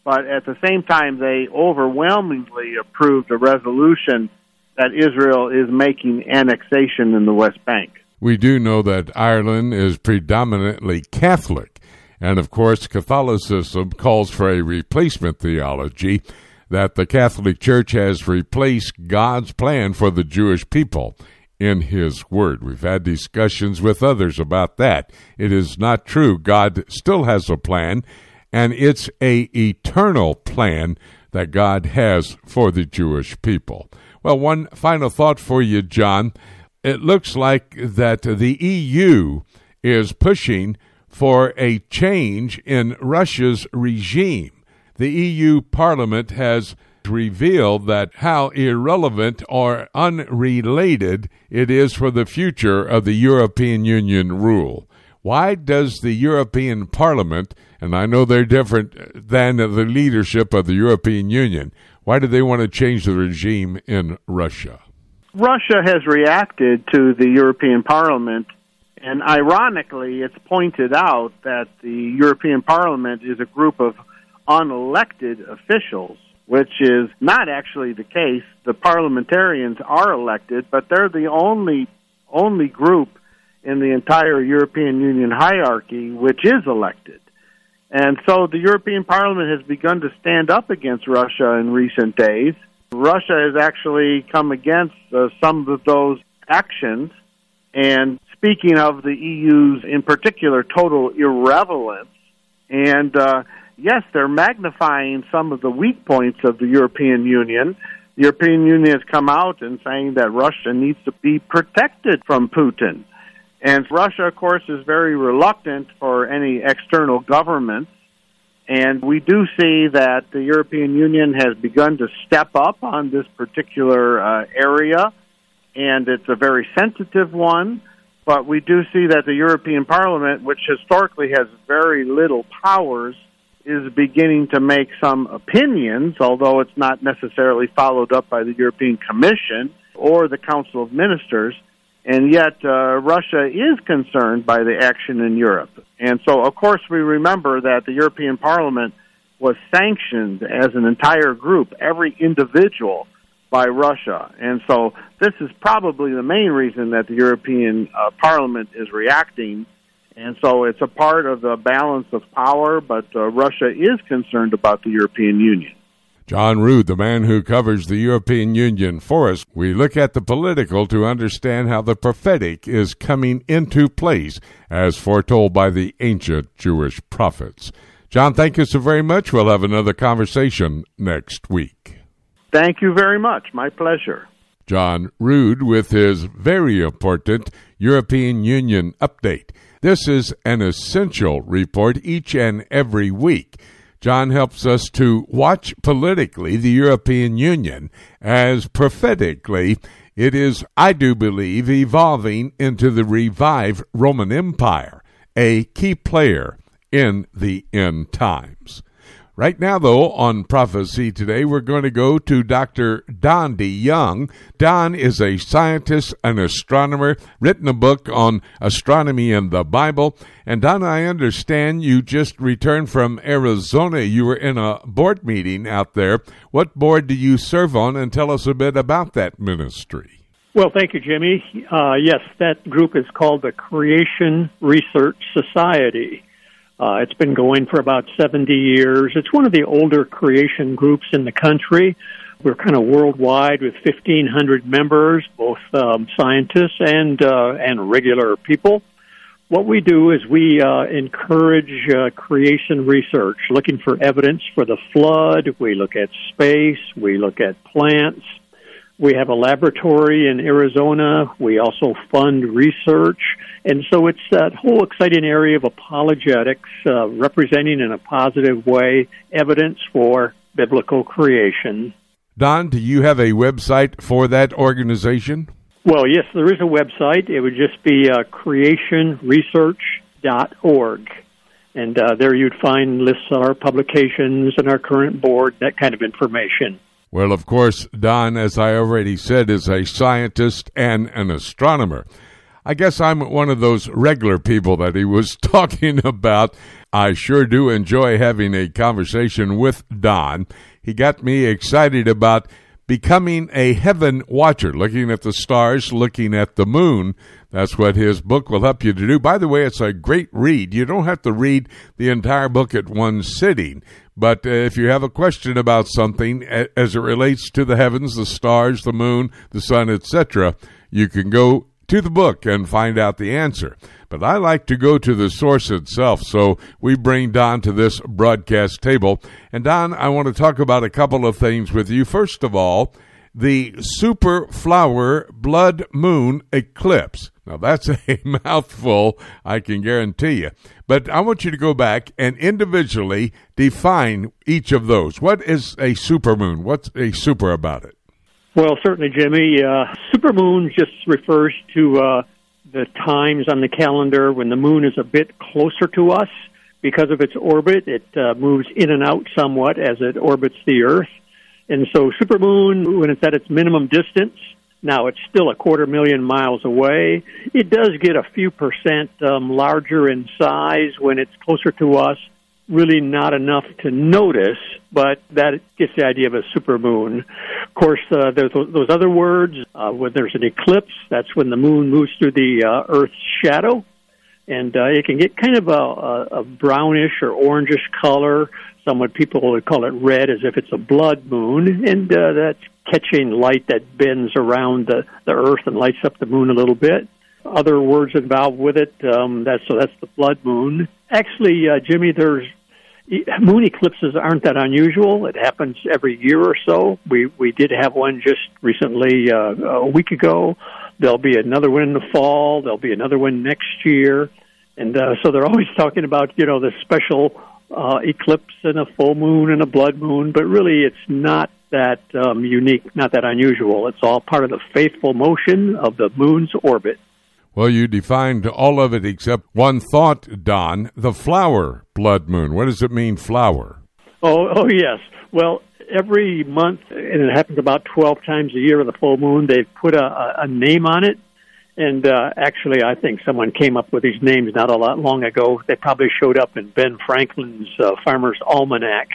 but at the same time, they overwhelmingly approved a resolution that Israel is making annexation in the West Bank. We do know that Ireland is predominantly Catholic, and of course, Catholicism calls for a replacement theology that the Catholic Church has replaced God's plan for the Jewish people in His Word. We've had discussions with others about that. It is not true. God still has a plan, and it's a eternal plan that God has for the Jewish people. Well, one final thought for you, John. It looks like that the EU is pushing for a change in Russia's regime. The EU Parliament has revealed that how irrelevant or unrelated it is for the future of the European Union rule. Why does the European Parliament, and I know they're different than the leadership of the European Union, why do they want to change the regime in Russia? Russia has reacted to the European Parliament, and ironically, it's pointed out that the European Parliament is a group of unelected officials which is not actually the case. The parliamentarians are elected, but they're the only only group in the entire European Union hierarchy which is elected. And so the European Parliament has begun to stand up against Russia in recent days. Russia has actually come against uh, some of those actions. And speaking of the EU's, in particular, total irrelevance, and uh, yes, they're magnifying some of the weak points of the European Union. The European Union has come out and saying that Russia needs to be protected from Putin. And Russia, of course, is very reluctant for any external government. And we do see that the European Union has begun to step up on this particular uh, area, and it's a very sensitive one. But we do see that the European Parliament, which historically has very little powers, is beginning to make some opinions, although it's not necessarily followed up by the European Commission or the Council of Ministers. And yet, uh, Russia is concerned by the action in Europe. And so, of course, we remember that the European Parliament was sanctioned as an entire group, every individual, by Russia. And so, this is probably the main reason that the European uh, Parliament is reacting and so it's a part of the balance of power, but uh, Russia is concerned about the European Union. John Rood, the man who covers the European Union for us, we look at the political to understand how the prophetic is coming into place as foretold by the ancient Jewish prophets. John, thank you so very much. We'll have another conversation next week. Thank you very much. My pleasure. John Rood with his very important European Union update. This is an essential report each and every week. John helps us to watch politically the European Union as prophetically it is, I do believe, evolving into the revived Roman Empire, a key player in the end times. Right now, though, on Prophecy Today, we're going to go to Dr. Don DeYoung. Don is a scientist, an astronomer, written a book on astronomy and the Bible. And Don, I understand you just returned from Arizona. You were in a board meeting out there. What board do you serve on? And tell us a bit about that ministry. Well, thank you, Jimmy. Uh, yes, that group is called the Creation Research Society. Uh, it's been going for about 70 years. It's one of the older creation groups in the country. We're kind of worldwide with 1,500 members, both um, scientists and uh, and regular people. What we do is we uh, encourage uh, creation research, looking for evidence for the flood. We look at space. We look at plants. We have a laboratory in Arizona. We also fund research. And so it's that whole exciting area of apologetics, uh, representing in a positive way evidence for biblical creation. Don, do you have a website for that organization? Well, yes, there is a website. It would just be uh, creationresearch.org. And uh, there you'd find lists of our publications and our current board, that kind of information. Well, of course, Don, as I already said, is a scientist and an astronomer. I guess I'm one of those regular people that he was talking about. I sure do enjoy having a conversation with Don. He got me excited about becoming a heaven watcher, looking at the stars, looking at the moon. That's what his book will help you to do. By the way, it's a great read. You don't have to read the entire book at one sitting. But uh, if you have a question about something as it relates to the heavens, the stars, the moon, the sun, etc., you can go to the book and find out the answer. But I like to go to the source itself, so we bring Don to this broadcast table. And Don, I want to talk about a couple of things with you. First of all, the super flower blood moon eclipse. Now, that's a mouthful, I can guarantee you. But I want you to go back and individually define each of those. What is a supermoon? What's a super about it? Well, certainly, Jimmy. Uh, supermoon just refers to uh, the times on the calendar when the moon is a bit closer to us. Because of its orbit, it uh, moves in and out somewhat as it orbits the Earth. And so, supermoon, when it's at its minimum distance, now it's still a quarter million miles away. It does get a few percent um, larger in size when it's closer to us really not enough to notice, but that gets the idea of a supermoon. Of course, uh, there's those other words. Uh, when there's an eclipse, that's when the moon moves through the uh, Earth's shadow, and uh, it can get kind of a, a brownish or orangish color. Some people would call it red, as if it's a blood moon, and uh, that's catching light that bends around the, the Earth and lights up the moon a little bit other words involved with it. Um, that's so that's the blood moon. Actually, uh, Jimmy, there's moon eclipses aren't that unusual. It happens every year or so. We we did have one just recently uh, a week ago. There'll be another one in the fall. There'll be another one next year, and uh, so they're always talking about you know the special uh, eclipse and a full moon and a blood moon. But really, it's not that um, unique, not that unusual. It's all part of the faithful motion of the moon's orbit. Well, you defined all of it except one thought, Don. The flower blood moon. What does it mean, flower? Oh, oh yes. Well, every month, and it happens about 12 times a year of the full moon, they put a, a name on it. And uh, actually, I think someone came up with these names not a lot long ago. They probably showed up in Ben Franklin's uh, Farmer's Almanac.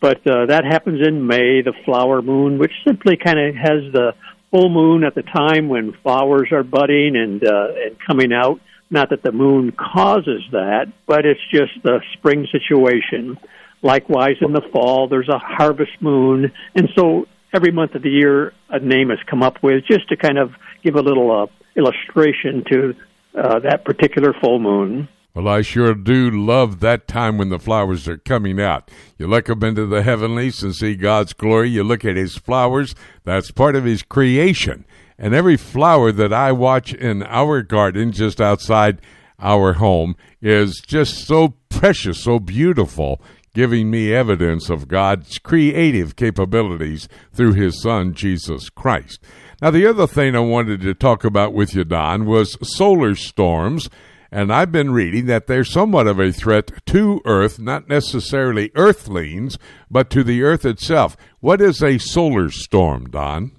But uh, that happens in May, the flower moon, which simply kind of has the full moon at the time when flowers are budding and uh, and coming out. Not that the moon causes that, but it's just the spring situation. Likewise, in the fall, there's a harvest moon, and so every month of the year, a name has come up with just to kind of give a little uh, illustration to uh, that particular full moon. Well, I sure do love that time when the flowers are coming out. You look up into the heavenlies and see God's glory. You look at His flowers. That's part of His creation. And every flower that I watch in our garden just outside our home is just so precious, so beautiful, giving me evidence of God's creative capabilities through His Son, Jesus Christ. Now, the other thing I wanted to talk about with you, Don, was solar storms and I've been reading that they're somewhat of a threat to Earth, not necessarily Earthlings, but to the Earth itself. What is a solar storm, Don?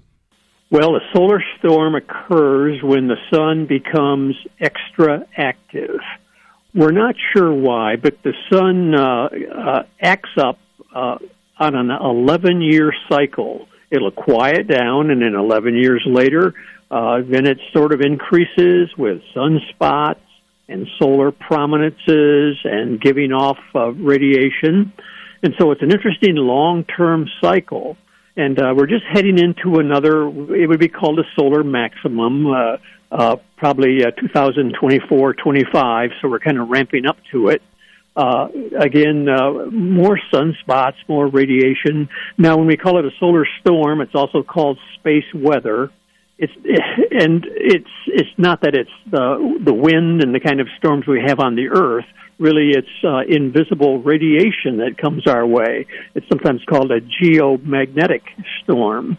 Well, a solar storm occurs when the sun becomes extra active. We're not sure why, but the sun uh, uh, acts up uh, on an 11 year cycle. It'll quiet down, and then 11 years later, uh, then it sort of increases with sunspots and solar prominences and giving off uh, radiation. And so it's an interesting long term cycle. And uh, we're just heading into another, it would be called a solar maximum, uh, uh, probably uh, 2024 25. So we're kind of ramping up to it. Uh, again, uh, more sunspots, more radiation. Now, when we call it a solar storm, it's also called space weather it's and it's it's not that it's the the wind and the kind of storms we have on the earth. Really it's uh, invisible radiation that comes our way. It's sometimes called a geomagnetic storm.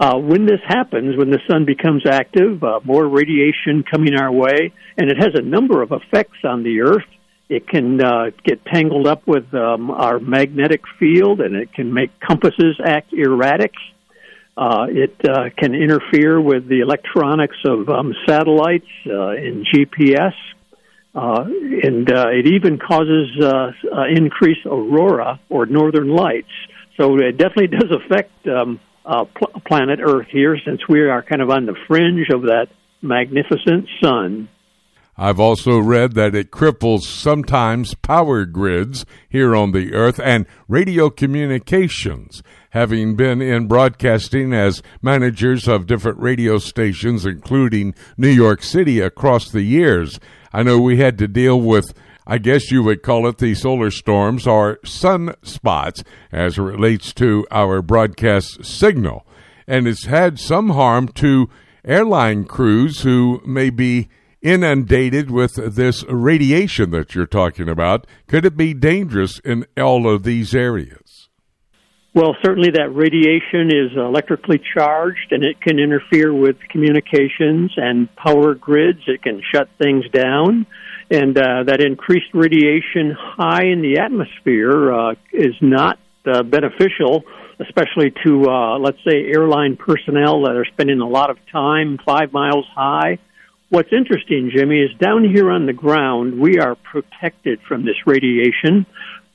Uh, when this happens when the sun becomes active uh, more radiation coming our way and it has a number of effects on the earth. It can uh, get tangled up with um, our magnetic field and it can make compasses act erratic it uh, can interfere with the electronics of um, satellites uh, and GPS, uh, and uh, it even causes uh, uh, increased aurora or northern lights. So it definitely does affect um, uh, pl- planet Earth here, since we are kind of on the fringe of that magnificent sun. I've also read that it cripples sometimes power grids here on the earth and radio communications. Having been in broadcasting as managers of different radio stations, including New York City across the years, I know we had to deal with, I guess you would call it the solar storms or sunspots as it relates to our broadcast signal. And it's had some harm to airline crews who may be inundated with this radiation that you're talking about. Could it be dangerous in all of these areas? Well, certainly that radiation is electrically charged and it can interfere with communications and power grids. It can shut things down. And uh, that increased radiation high in the atmosphere uh, is not uh, beneficial, especially to, uh, let's say, airline personnel that are spending a lot of time five miles high What's interesting, Jimmy, is down here on the ground, we are protected from this radiation.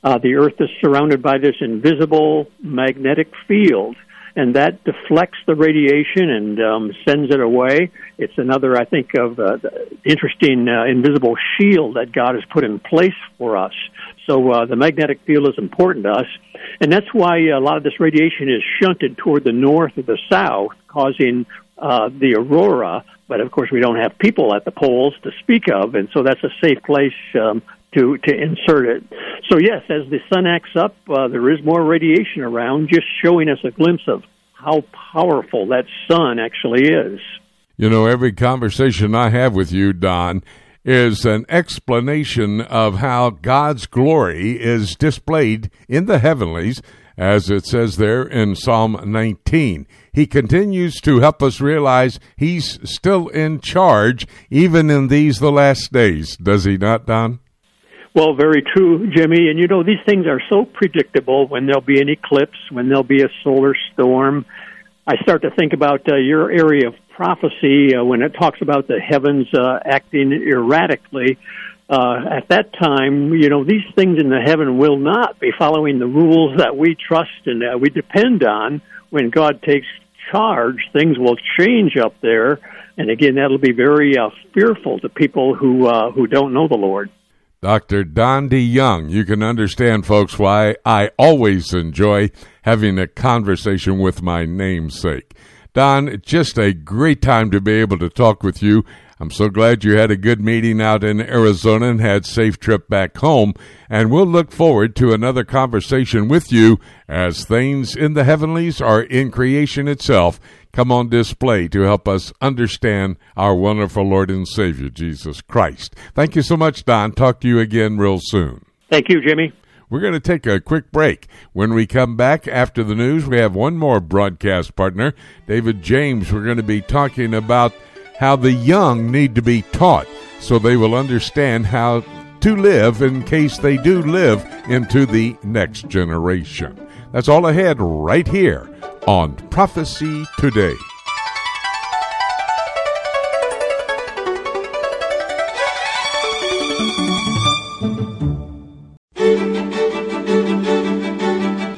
Uh, the Earth is surrounded by this invisible magnetic field, and that deflects the radiation and um, sends it away. It's another, I think, of uh, interesting uh, invisible shield that God has put in place for us. So uh, the magnetic field is important to us, and that's why a lot of this radiation is shunted toward the north or the south, causing uh, the aurora but of course, we don't have people at the poles to speak of, and so that's a safe place um, to to insert it. So yes, as the sun acts up, uh, there is more radiation around, just showing us a glimpse of how powerful that sun actually is. You know, every conversation I have with you, Don, is an explanation of how God's glory is displayed in the heavenlies, as it says there in Psalm 19 he continues to help us realize he's still in charge, even in these the last days. Does he not, Don? Well, very true, Jimmy. And you know, these things are so predictable when there'll be an eclipse, when there'll be a solar storm. I start to think about uh, your area of prophecy uh, when it talks about the heavens uh, acting erratically. Uh, at that time, you know, these things in the heaven will not be following the rules that we trust and uh, we depend on when God takes charge, things will change up there, and again, that'll be very uh, fearful to people who uh, who don't know the Lord. Dr. Don DeYoung, you can understand, folks, why I always enjoy having a conversation with my namesake. Don, just a great time to be able to talk with you I'm so glad you had a good meeting out in Arizona and had safe trip back home. And we'll look forward to another conversation with you as things in the heavenlies are in creation itself come on display to help us understand our wonderful Lord and Savior, Jesus Christ. Thank you so much, Don. Talk to you again real soon. Thank you, Jimmy. We're going to take a quick break. When we come back after the news, we have one more broadcast partner, David James. We're going to be talking about how the young need to be taught so they will understand how to live in case they do live into the next generation. That's all ahead right here on Prophecy Today.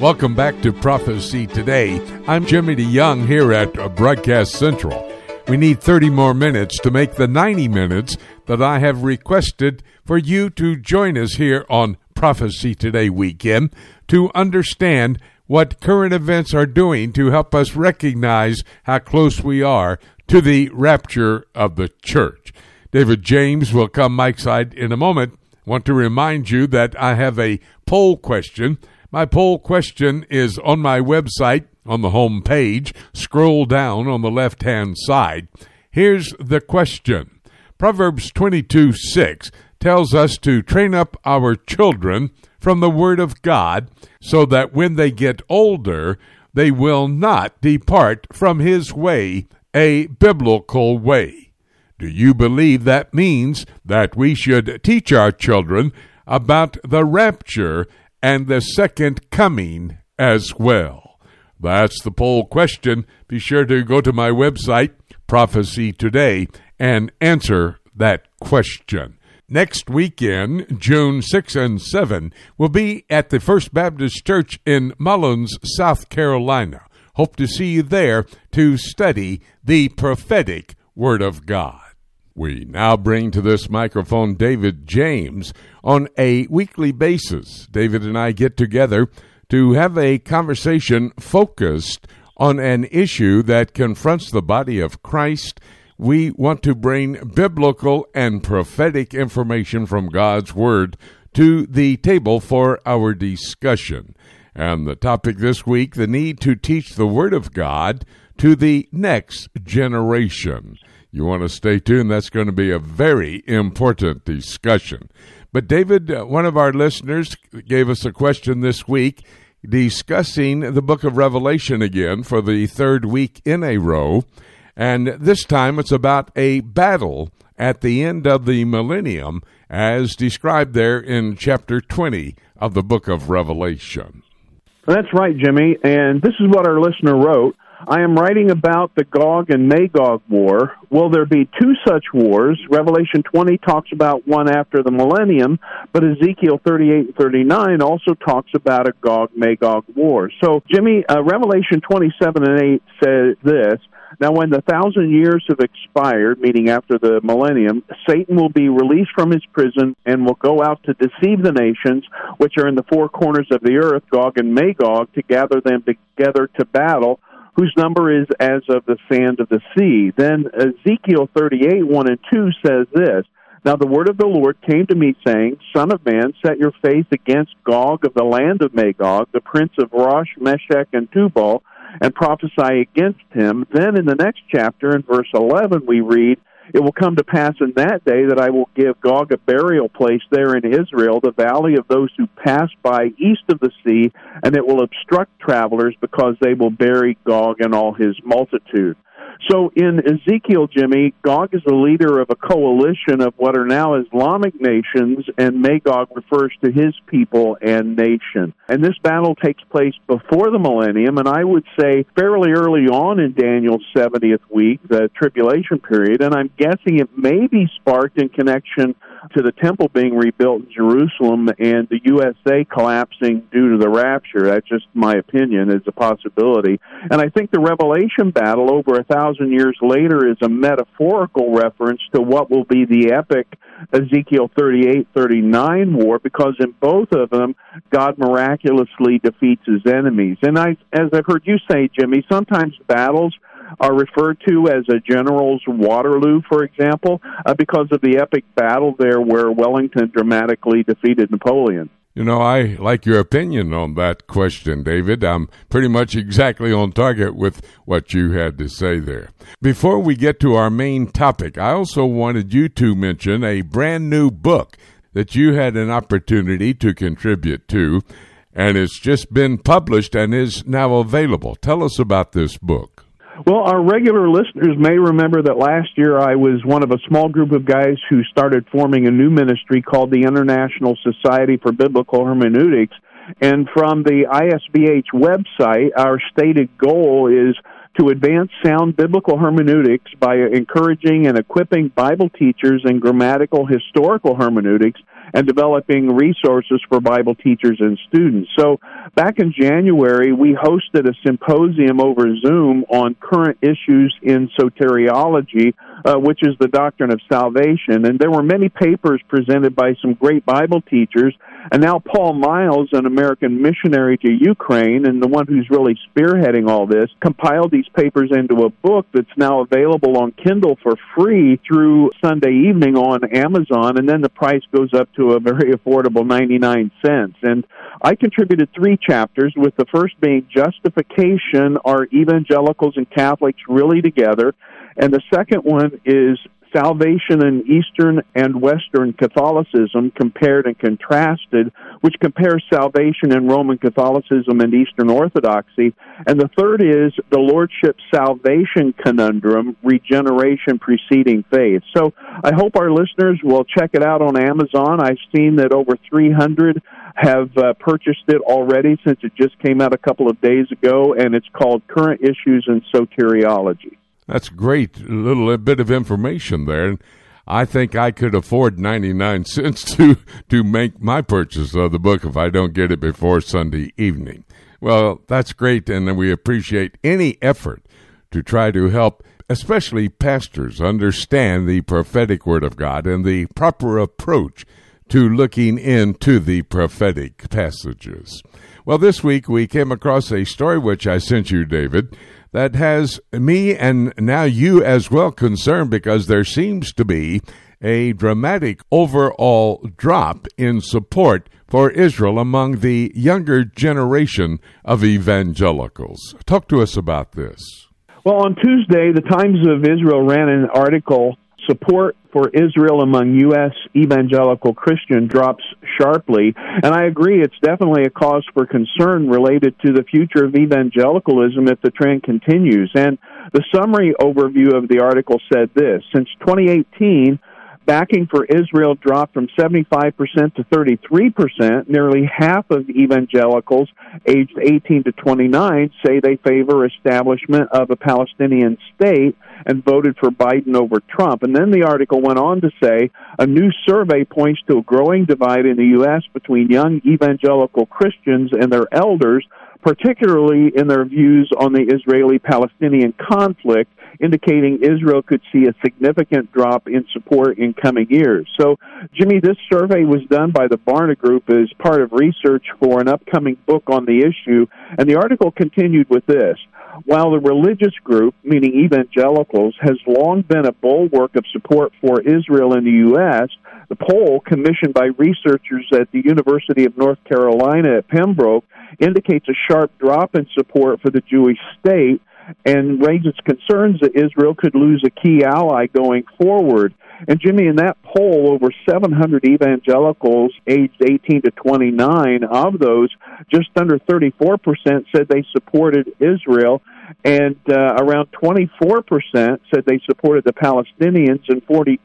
Welcome back to Prophecy Today. I'm Jimmy DeYoung here at uh, Broadcast Central. We need 30 more minutes to make the 90 minutes that I have requested for you to join us here on Prophecy Today weekend to understand what current events are doing to help us recognize how close we are to the rapture of the church. David James will come Mike's side in a moment. Want to remind you that I have a poll question. My poll question is on my website, on the home page. Scroll down on the left hand side. Here's the question Proverbs 22 6 tells us to train up our children from the Word of God so that when they get older, they will not depart from His way, a biblical way. Do you believe that means that we should teach our children about the rapture and the second coming as well? That's the poll question. Be sure to go to my website, Prophecy Today, and answer that question. Next weekend, June 6 and 7, will be at the First Baptist Church in Mullins, South Carolina. Hope to see you there to study the prophetic Word of God. We now bring to this microphone David James on a weekly basis. David and I get together to have a conversation focused on an issue that confronts the body of Christ. We want to bring biblical and prophetic information from God's Word to the table for our discussion. And the topic this week the need to teach the Word of God to the next generation. You want to stay tuned, that's going to be a very important discussion. But David, uh, one of our listeners gave us a question this week discussing the book of Revelation again for the third week in a row. And this time it's about a battle at the end of the millennium, as described there in chapter 20 of the book of Revelation. That's right, Jimmy. And this is what our listener wrote. I am writing about the Gog and Magog war. Will there be two such wars? Revelation 20 talks about one after the millennium, but Ezekiel 38 and 39 also talks about a Gog Magog war. So, Jimmy, uh, Revelation 27 and 8 says this. Now, when the thousand years have expired, meaning after the millennium, Satan will be released from his prison and will go out to deceive the nations which are in the four corners of the earth, Gog and Magog, to gather them together to battle whose number is as of the sand of the sea. Then Ezekiel 38, 1 and 2 says this Now the word of the Lord came to me, saying, Son of man, set your face against Gog of the land of Magog, the prince of Rosh, Meshech, and Tubal, and prophesy against him. Then in the next chapter, in verse 11, we read, it will come to pass in that day that I will give Gog a burial place there in Israel, the valley of those who pass by east of the sea, and it will obstruct travelers because they will bury Gog and all his multitude. So in Ezekiel, Jimmy, Gog is the leader of a coalition of what are now Islamic nations, and Magog refers to his people and nation. And this battle takes place before the millennium, and I would say fairly early on in Daniel's 70th week, the tribulation period, and I'm guessing it may be sparked in connection to the temple being rebuilt in Jerusalem and the USA collapsing due to the rapture. That's just my opinion, is a possibility. And I think the Revelation battle over a thousand years later is a metaphorical reference to what will be the epic Ezekiel 38 39 war because in both of them, God miraculously defeats his enemies. And I, as I've heard you say, Jimmy, sometimes battles are referred to as a general's Waterloo, for example, uh, because of the epic battle there where Wellington dramatically defeated Napoleon. You know, I like your opinion on that question, David. I'm pretty much exactly on target with what you had to say there. Before we get to our main topic, I also wanted you to mention a brand new book that you had an opportunity to contribute to, and it's just been published and is now available. Tell us about this book. Well, our regular listeners may remember that last year I was one of a small group of guys who started forming a new ministry called the International Society for Biblical Hermeneutics. And from the ISBH website, our stated goal is to advance sound biblical hermeneutics by encouraging and equipping Bible teachers in grammatical historical hermeneutics and developing resources for Bible teachers and students. So back in January, we hosted a symposium over Zoom on current issues in soteriology, uh, which is the doctrine of salvation. And there were many papers presented by some great Bible teachers. And now Paul Miles, an American missionary to Ukraine and the one who's really spearheading all this, compiled these papers into a book that's now available on Kindle for free through Sunday evening on Amazon. And then the price goes up to a very affordable 99 cents. And I contributed three chapters, with the first being Justification Are Evangelicals and Catholics Really Together? And the second one is salvation in Eastern and Western Catholicism compared and contrasted, which compares salvation in Roman Catholicism and Eastern Orthodoxy. And the third is the Lordship Salvation Conundrum, Regeneration Preceding Faith. So I hope our listeners will check it out on Amazon. I've seen that over 300 have uh, purchased it already since it just came out a couple of days ago, and it's called Current Issues in Soteriology. That's great. A little bit of information there. I think I could afford 99 cents to, to make my purchase of the book if I don't get it before Sunday evening. Well, that's great, and we appreciate any effort to try to help, especially pastors, understand the prophetic word of God and the proper approach to looking into the prophetic passages. Well, this week we came across a story which I sent you, David, that has me and now you as well concerned because there seems to be a dramatic overall drop in support for Israel among the younger generation of evangelicals. Talk to us about this. Well, on Tuesday, the Times of Israel ran an article support for Israel among U.S. evangelical Christian drops sharply. And I agree, it's definitely a cause for concern related to the future of evangelicalism if the trend continues. And the summary overview of the article said this Since 2018, backing for Israel dropped from 75% to 33%. Nearly half of evangelicals aged 18 to 29 say they favor establishment of a Palestinian state and voted for Biden over Trump. And then the article went on to say a new survey points to a growing divide in the U.S. between young evangelical Christians and their elders, particularly in their views on the Israeli Palestinian conflict indicating Israel could see a significant drop in support in coming years. So, Jimmy, this survey was done by the Barna Group as part of research for an upcoming book on the issue, and the article continued with this. While the religious group, meaning evangelicals, has long been a bulwark of support for Israel in the U.S., the poll commissioned by researchers at the University of North Carolina at Pembroke indicates a sharp drop in support for the Jewish state and raises concerns that Israel could lose a key ally going forward. And Jimmy, in that poll, over 700 evangelicals aged 18 to 29, of those, just under 34% said they supported Israel, and uh, around 24% said they supported the Palestinians, and 42%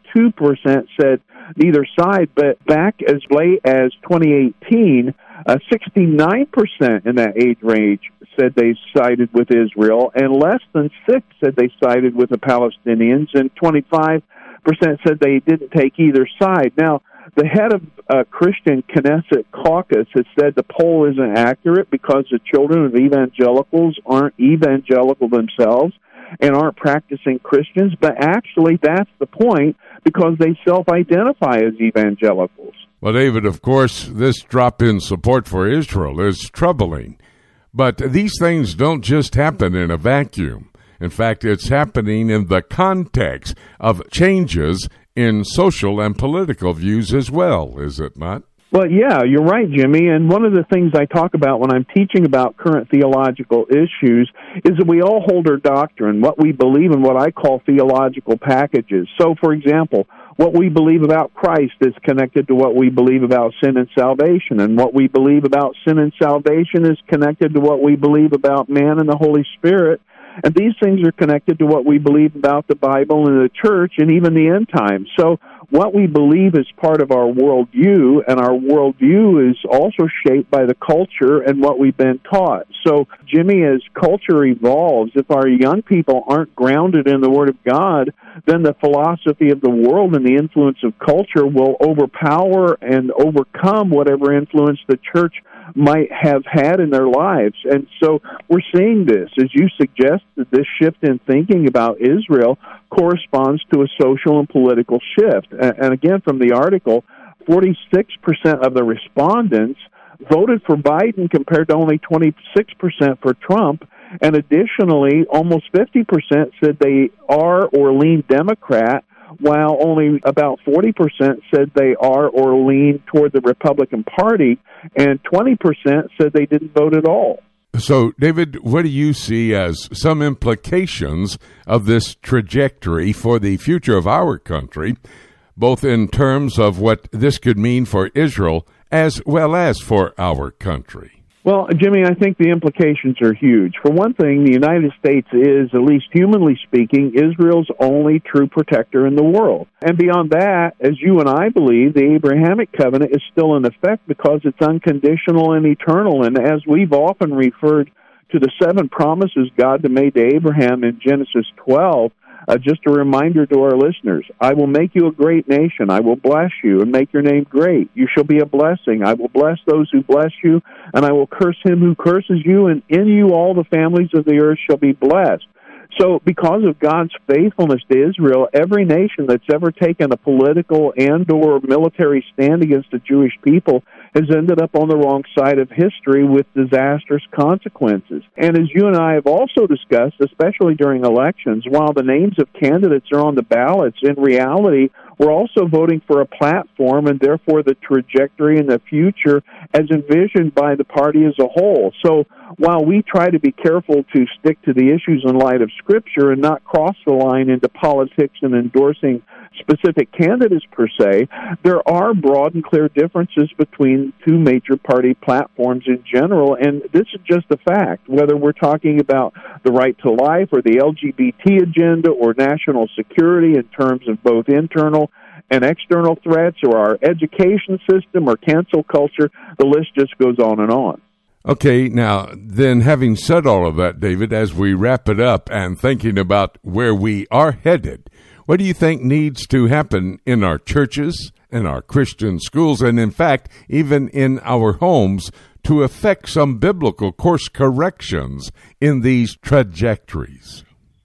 said neither side. But back as late as 2018, uh, 69% in that age range said they sided with Israel, and less than six said they sided with the Palestinians, and 25% said they didn't take either side. Now, the head of uh, Christian Knesset Caucus has said the poll isn't accurate because the children of evangelicals aren't evangelical themselves and aren't practicing Christians, but actually that's the point because they self identify as evangelicals. Well, David, of course, this drop in support for Israel is troubling. But these things don't just happen in a vacuum. In fact, it's happening in the context of changes in social and political views as well, is it not? Well, yeah, you're right, Jimmy. And one of the things I talk about when I'm teaching about current theological issues is that we all hold our doctrine, what we believe in what I call theological packages. So, for example, what we believe about Christ is connected to what we believe about sin and salvation, and what we believe about sin and salvation is connected to what we believe about man and the Holy Spirit. And these things are connected to what we believe about the Bible and the church and even the end times. So what we believe is part of our worldview, and our worldview is also shaped by the culture and what we've been taught. So, Jimmy, as culture evolves, if our young people aren't grounded in the Word of God, then the philosophy of the world and the influence of culture will overpower and overcome whatever influence the church might have had in their lives. And so we're seeing this. As you suggested, this shift in thinking about Israel corresponds to a social and political shift. And again, from the article, 46% of the respondents voted for Biden compared to only 26% for Trump. And additionally, almost 50% said they are or lean Democrat, while only about 40% said they are or lean toward the Republican Party, and 20% said they didn't vote at all. So, David, what do you see as some implications of this trajectory for the future of our country, both in terms of what this could mean for Israel as well as for our country? Well, Jimmy, I think the implications are huge. For one thing, the United States is, at least humanly speaking, Israel's only true protector in the world. And beyond that, as you and I believe, the Abrahamic covenant is still in effect because it's unconditional and eternal. And as we've often referred to the seven promises God made to Abraham in Genesis 12, uh, just a reminder to our listeners I will make you a great nation. I will bless you and make your name great. You shall be a blessing. I will bless those who bless you, and I will curse him who curses you, and in you all the families of the earth shall be blessed. So, because of God's faithfulness to Israel, every nation that's ever taken a political and/or military stand against the Jewish people has ended up on the wrong side of history with disastrous consequences. And as you and I have also discussed, especially during elections, while the names of candidates are on the ballots, in reality, we're also voting for a platform and therefore the trajectory in the future as envisioned by the party as a whole. So while we try to be careful to stick to the issues in light of Scripture and not cross the line into politics and endorsing specific candidates per se, there are broad and clear differences between two major party platforms in general, and this is just a fact. Whether we're talking about the right to life or the LGBT agenda or national security in terms of both internal and external threats or our education system or cancel culture, the list just goes on and on. Okay, now then, having said all of that, David, as we wrap it up and thinking about where we are headed, what do you think needs to happen in our churches, in our Christian schools, and in fact, even in our homes to effect some biblical course corrections in these trajectories?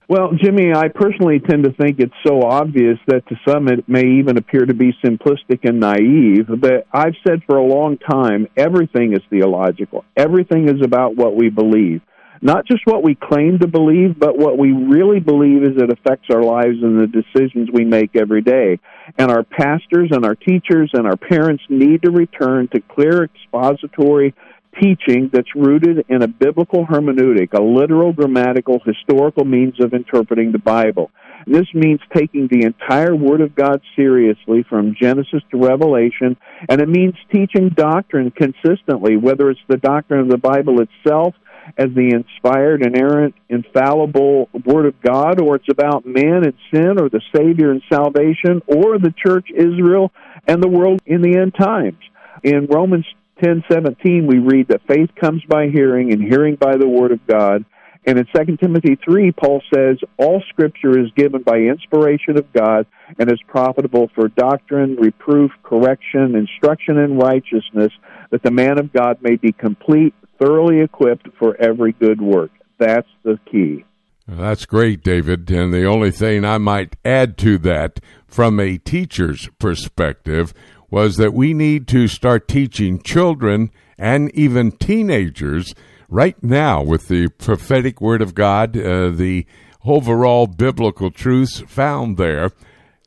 Well, Jimmy, I personally tend to think it's so obvious that to some it may even appear to be simplistic and naive. But I've said for a long time everything is theological, everything is about what we believe. Not just what we claim to believe, but what we really believe as it affects our lives and the decisions we make every day. And our pastors and our teachers and our parents need to return to clear expository teaching that's rooted in a biblical hermeneutic, a literal, grammatical, historical means of interpreting the Bible. This means taking the entire Word of God seriously from Genesis to Revelation, and it means teaching doctrine consistently, whether it's the doctrine of the Bible itself as the inspired, inerrant, infallible Word of God, or it's about man and sin, or the Savior and salvation, or the church, Israel, and the world in the end times. In Romans 10:17 we read that faith comes by hearing and hearing by the word of God. And in 2 Timothy 3, Paul says, All scripture is given by inspiration of God and is profitable for doctrine, reproof, correction, instruction in righteousness, that the man of God may be complete, thoroughly equipped for every good work. That's the key. That's great, David. And the only thing I might add to that from a teacher's perspective was that we need to start teaching children and even teenagers right now with the prophetic word of God, uh, the overall biblical truths found there.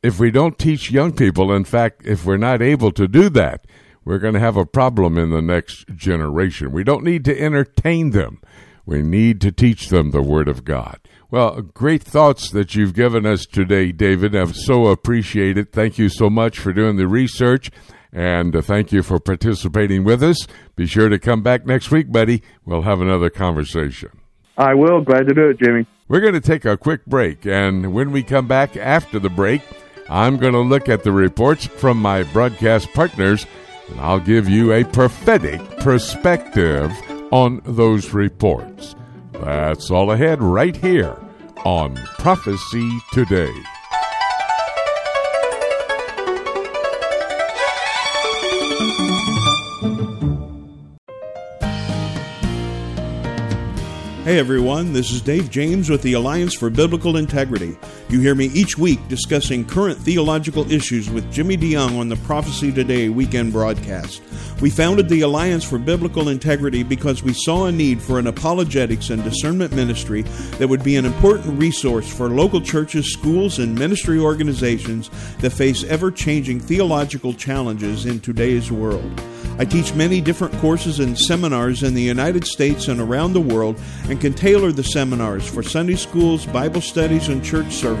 If we don't teach young people, in fact, if we're not able to do that, we're going to have a problem in the next generation. We don't need to entertain them. We need to teach them the Word of God. Well, great thoughts that you've given us today, David. I've so appreciated. Thank you so much for doing the research. And uh, thank you for participating with us. Be sure to come back next week, buddy. We'll have another conversation. I will. Glad to do it, Jimmy. We're going to take a quick break. And when we come back after the break, I'm going to look at the reports from my broadcast partners, and I'll give you a prophetic perspective on those reports. That's all ahead right here on Prophecy Today. Hey everyone, this is Dave James with the Alliance for Biblical Integrity. You hear me each week discussing current theological issues with Jimmy DeYoung on the Prophecy Today weekend broadcast. We founded the Alliance for Biblical Integrity because we saw a need for an apologetics and discernment ministry that would be an important resource for local churches, schools, and ministry organizations that face ever changing theological challenges in today's world. I teach many different courses and seminars in the United States and around the world and can tailor the seminars for Sunday schools, Bible studies, and church services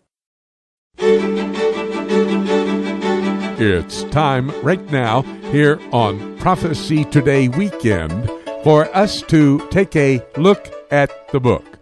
It's time right now here on Prophecy Today weekend for us to take a look at the book.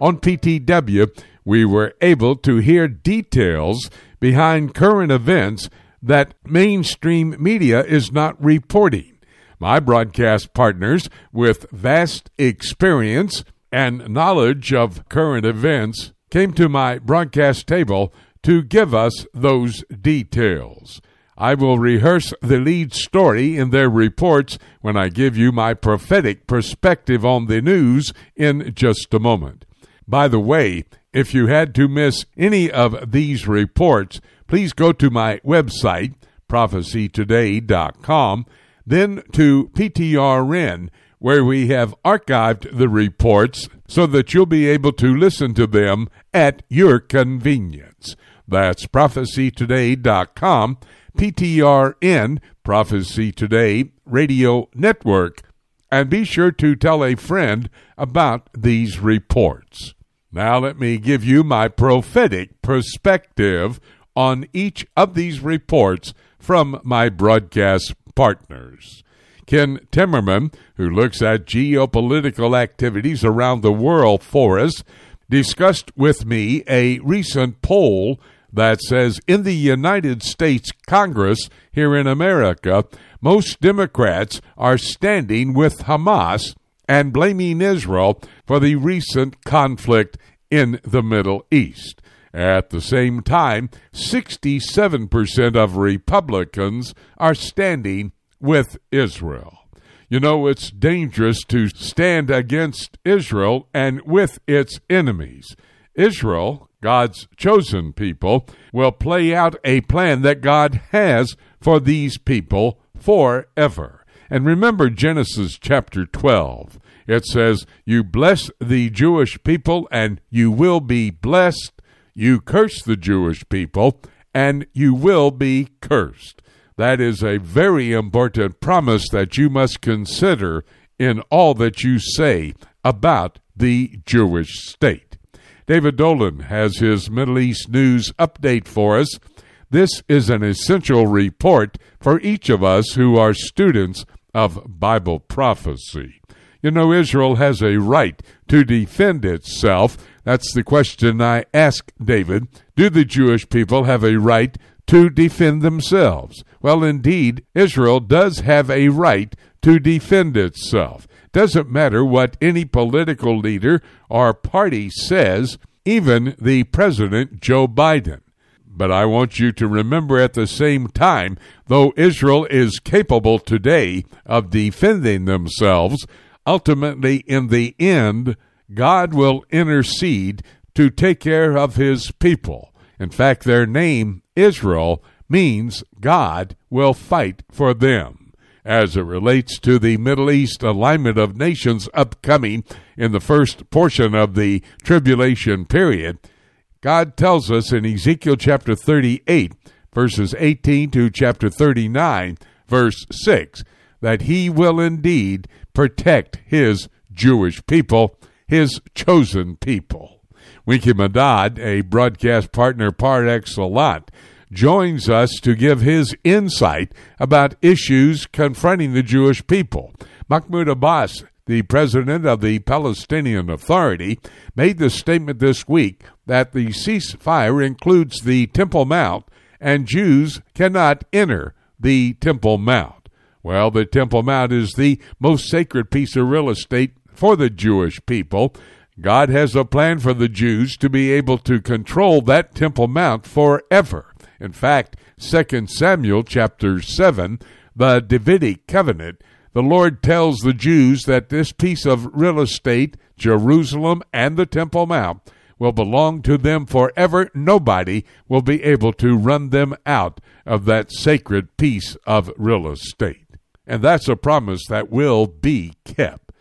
On PTW, we were able to hear details behind current events that mainstream media is not reporting. My broadcast partners with vast experience and knowledge of current events came to my broadcast table to give us those details. I will rehearse the lead story in their reports when I give you my prophetic perspective on the news in just a moment. By the way, if you had to miss any of these reports, please go to my website, prophecytoday.com, then to PTRN, where we have archived the reports so that you'll be able to listen to them at your convenience. That's prophecytoday.com, PTRN, Prophecy Today Radio Network. And be sure to tell a friend about these reports. Now, let me give you my prophetic perspective on each of these reports from my broadcast partners. Ken Timmerman, who looks at geopolitical activities around the world for us, discussed with me a recent poll that says in the United States Congress here in America, most Democrats are standing with Hamas and blaming Israel for the recent conflict in the Middle East. At the same time, 67% of Republicans are standing with Israel. You know, it's dangerous to stand against Israel and with its enemies. Israel God's chosen people, will play out a plan that God has for these people forever. And remember Genesis chapter 12. It says, You bless the Jewish people, and you will be blessed. You curse the Jewish people, and you will be cursed. That is a very important promise that you must consider in all that you say about the Jewish state. David Dolan has his Middle East news update for us. This is an essential report for each of us who are students of Bible prophecy. You know, Israel has a right to defend itself. That's the question I ask David. Do the Jewish people have a right to defend themselves? Well, indeed, Israel does have a right to defend itself. Doesn't matter what any political leader or party says, even the President Joe Biden. But I want you to remember at the same time, though Israel is capable today of defending themselves, ultimately in the end, God will intercede to take care of his people. In fact, their name, Israel, means God will fight for them as it relates to the Middle East alignment of nations upcoming in the first portion of the tribulation period, God tells us in Ezekiel chapter 38, verses 18 to chapter 39, verse 6, that he will indeed protect his Jewish people, his chosen people. Winky Madad, a broadcast partner par excellence, joins us to give his insight about issues confronting the Jewish people. Mahmoud Abbas, the president of the Palestinian Authority, made the statement this week that the ceasefire includes the Temple Mount and Jews cannot enter the Temple Mount. Well, the Temple Mount is the most sacred piece of real estate for the Jewish people. God has a plan for the Jews to be able to control that Temple Mount forever. In fact, 2 Samuel chapter 7, the Davidic covenant, the Lord tells the Jews that this piece of real estate, Jerusalem and the Temple Mount, will belong to them forever. Nobody will be able to run them out of that sacred piece of real estate. And that's a promise that will be kept.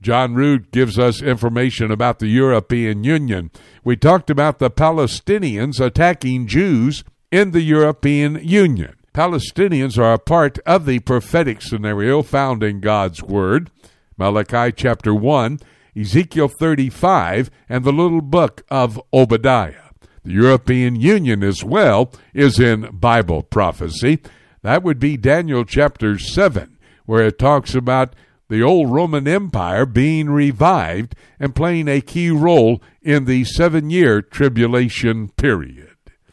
John Rood gives us information about the European Union. We talked about the Palestinians attacking Jews in the European Union. Palestinians are a part of the prophetic scenario found in God's Word. Malachi chapter 1 Ezekiel 35, and the little book of Obadiah. The European Union as well is in Bible prophecy. That would be Daniel chapter 7, where it talks about the old Roman Empire being revived and playing a key role in the seven year tribulation period.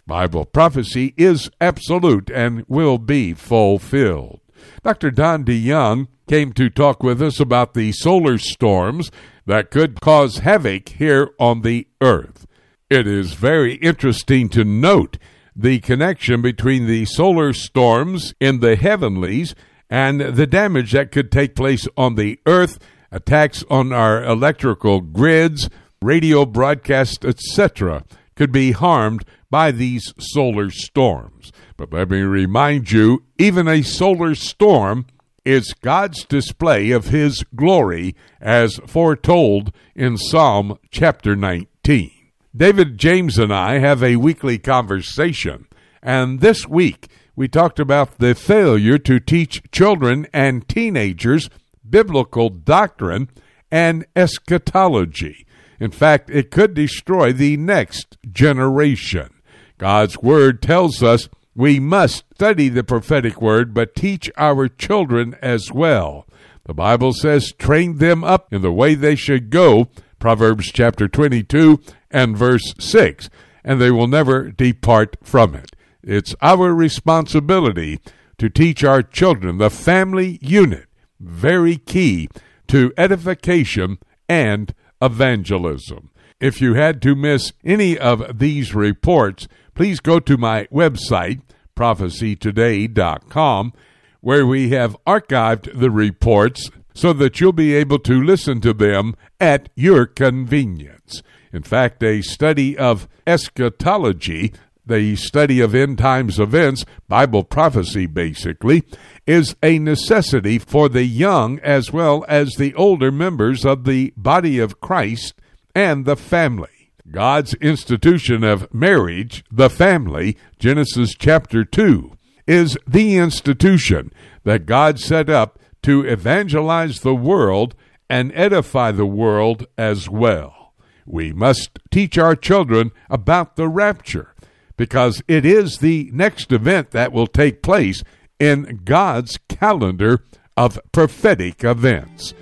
Bible prophecy is absolute and will be fulfilled. Dr. Don DeYoung came to talk with us about the solar storms that could cause havoc here on the earth. It is very interesting to note the connection between the solar storms in the heavenlies and the damage that could take place on the earth, attacks on our electrical grids, radio broadcasts, etc., could be harmed by these solar storms. But let me remind you even a solar storm is God's display of His glory as foretold in Psalm chapter 19. David James and I have a weekly conversation, and this week we talked about the failure to teach children and teenagers biblical doctrine and eschatology. In fact, it could destroy the next generation. God's Word tells us we must study the prophetic word, but teach our children as well. The Bible says, train them up in the way they should go, Proverbs chapter 22 and verse 6, and they will never depart from it. It's our responsibility to teach our children the family unit, very key to edification and evangelism. If you had to miss any of these reports, please go to my website, prophecytoday.com, where we have archived the reports so that you'll be able to listen to them at your convenience. In fact, a study of eschatology, the study of end times events, Bible prophecy basically, is a necessity for the young as well as the older members of the body of Christ and the family. God's institution of marriage, the family, Genesis chapter 2, is the institution that God set up to evangelize the world and edify the world as well. We must teach our children about the rapture because it is the next event that will take place in God's calendar of prophetic events.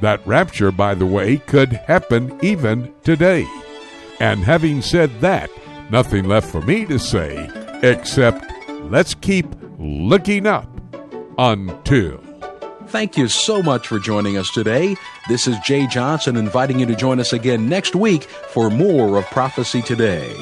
That rapture, by the way, could happen even today. And having said that, nothing left for me to say except let's keep looking up until. Thank you so much for joining us today. This is Jay Johnson inviting you to join us again next week for more of Prophecy Today.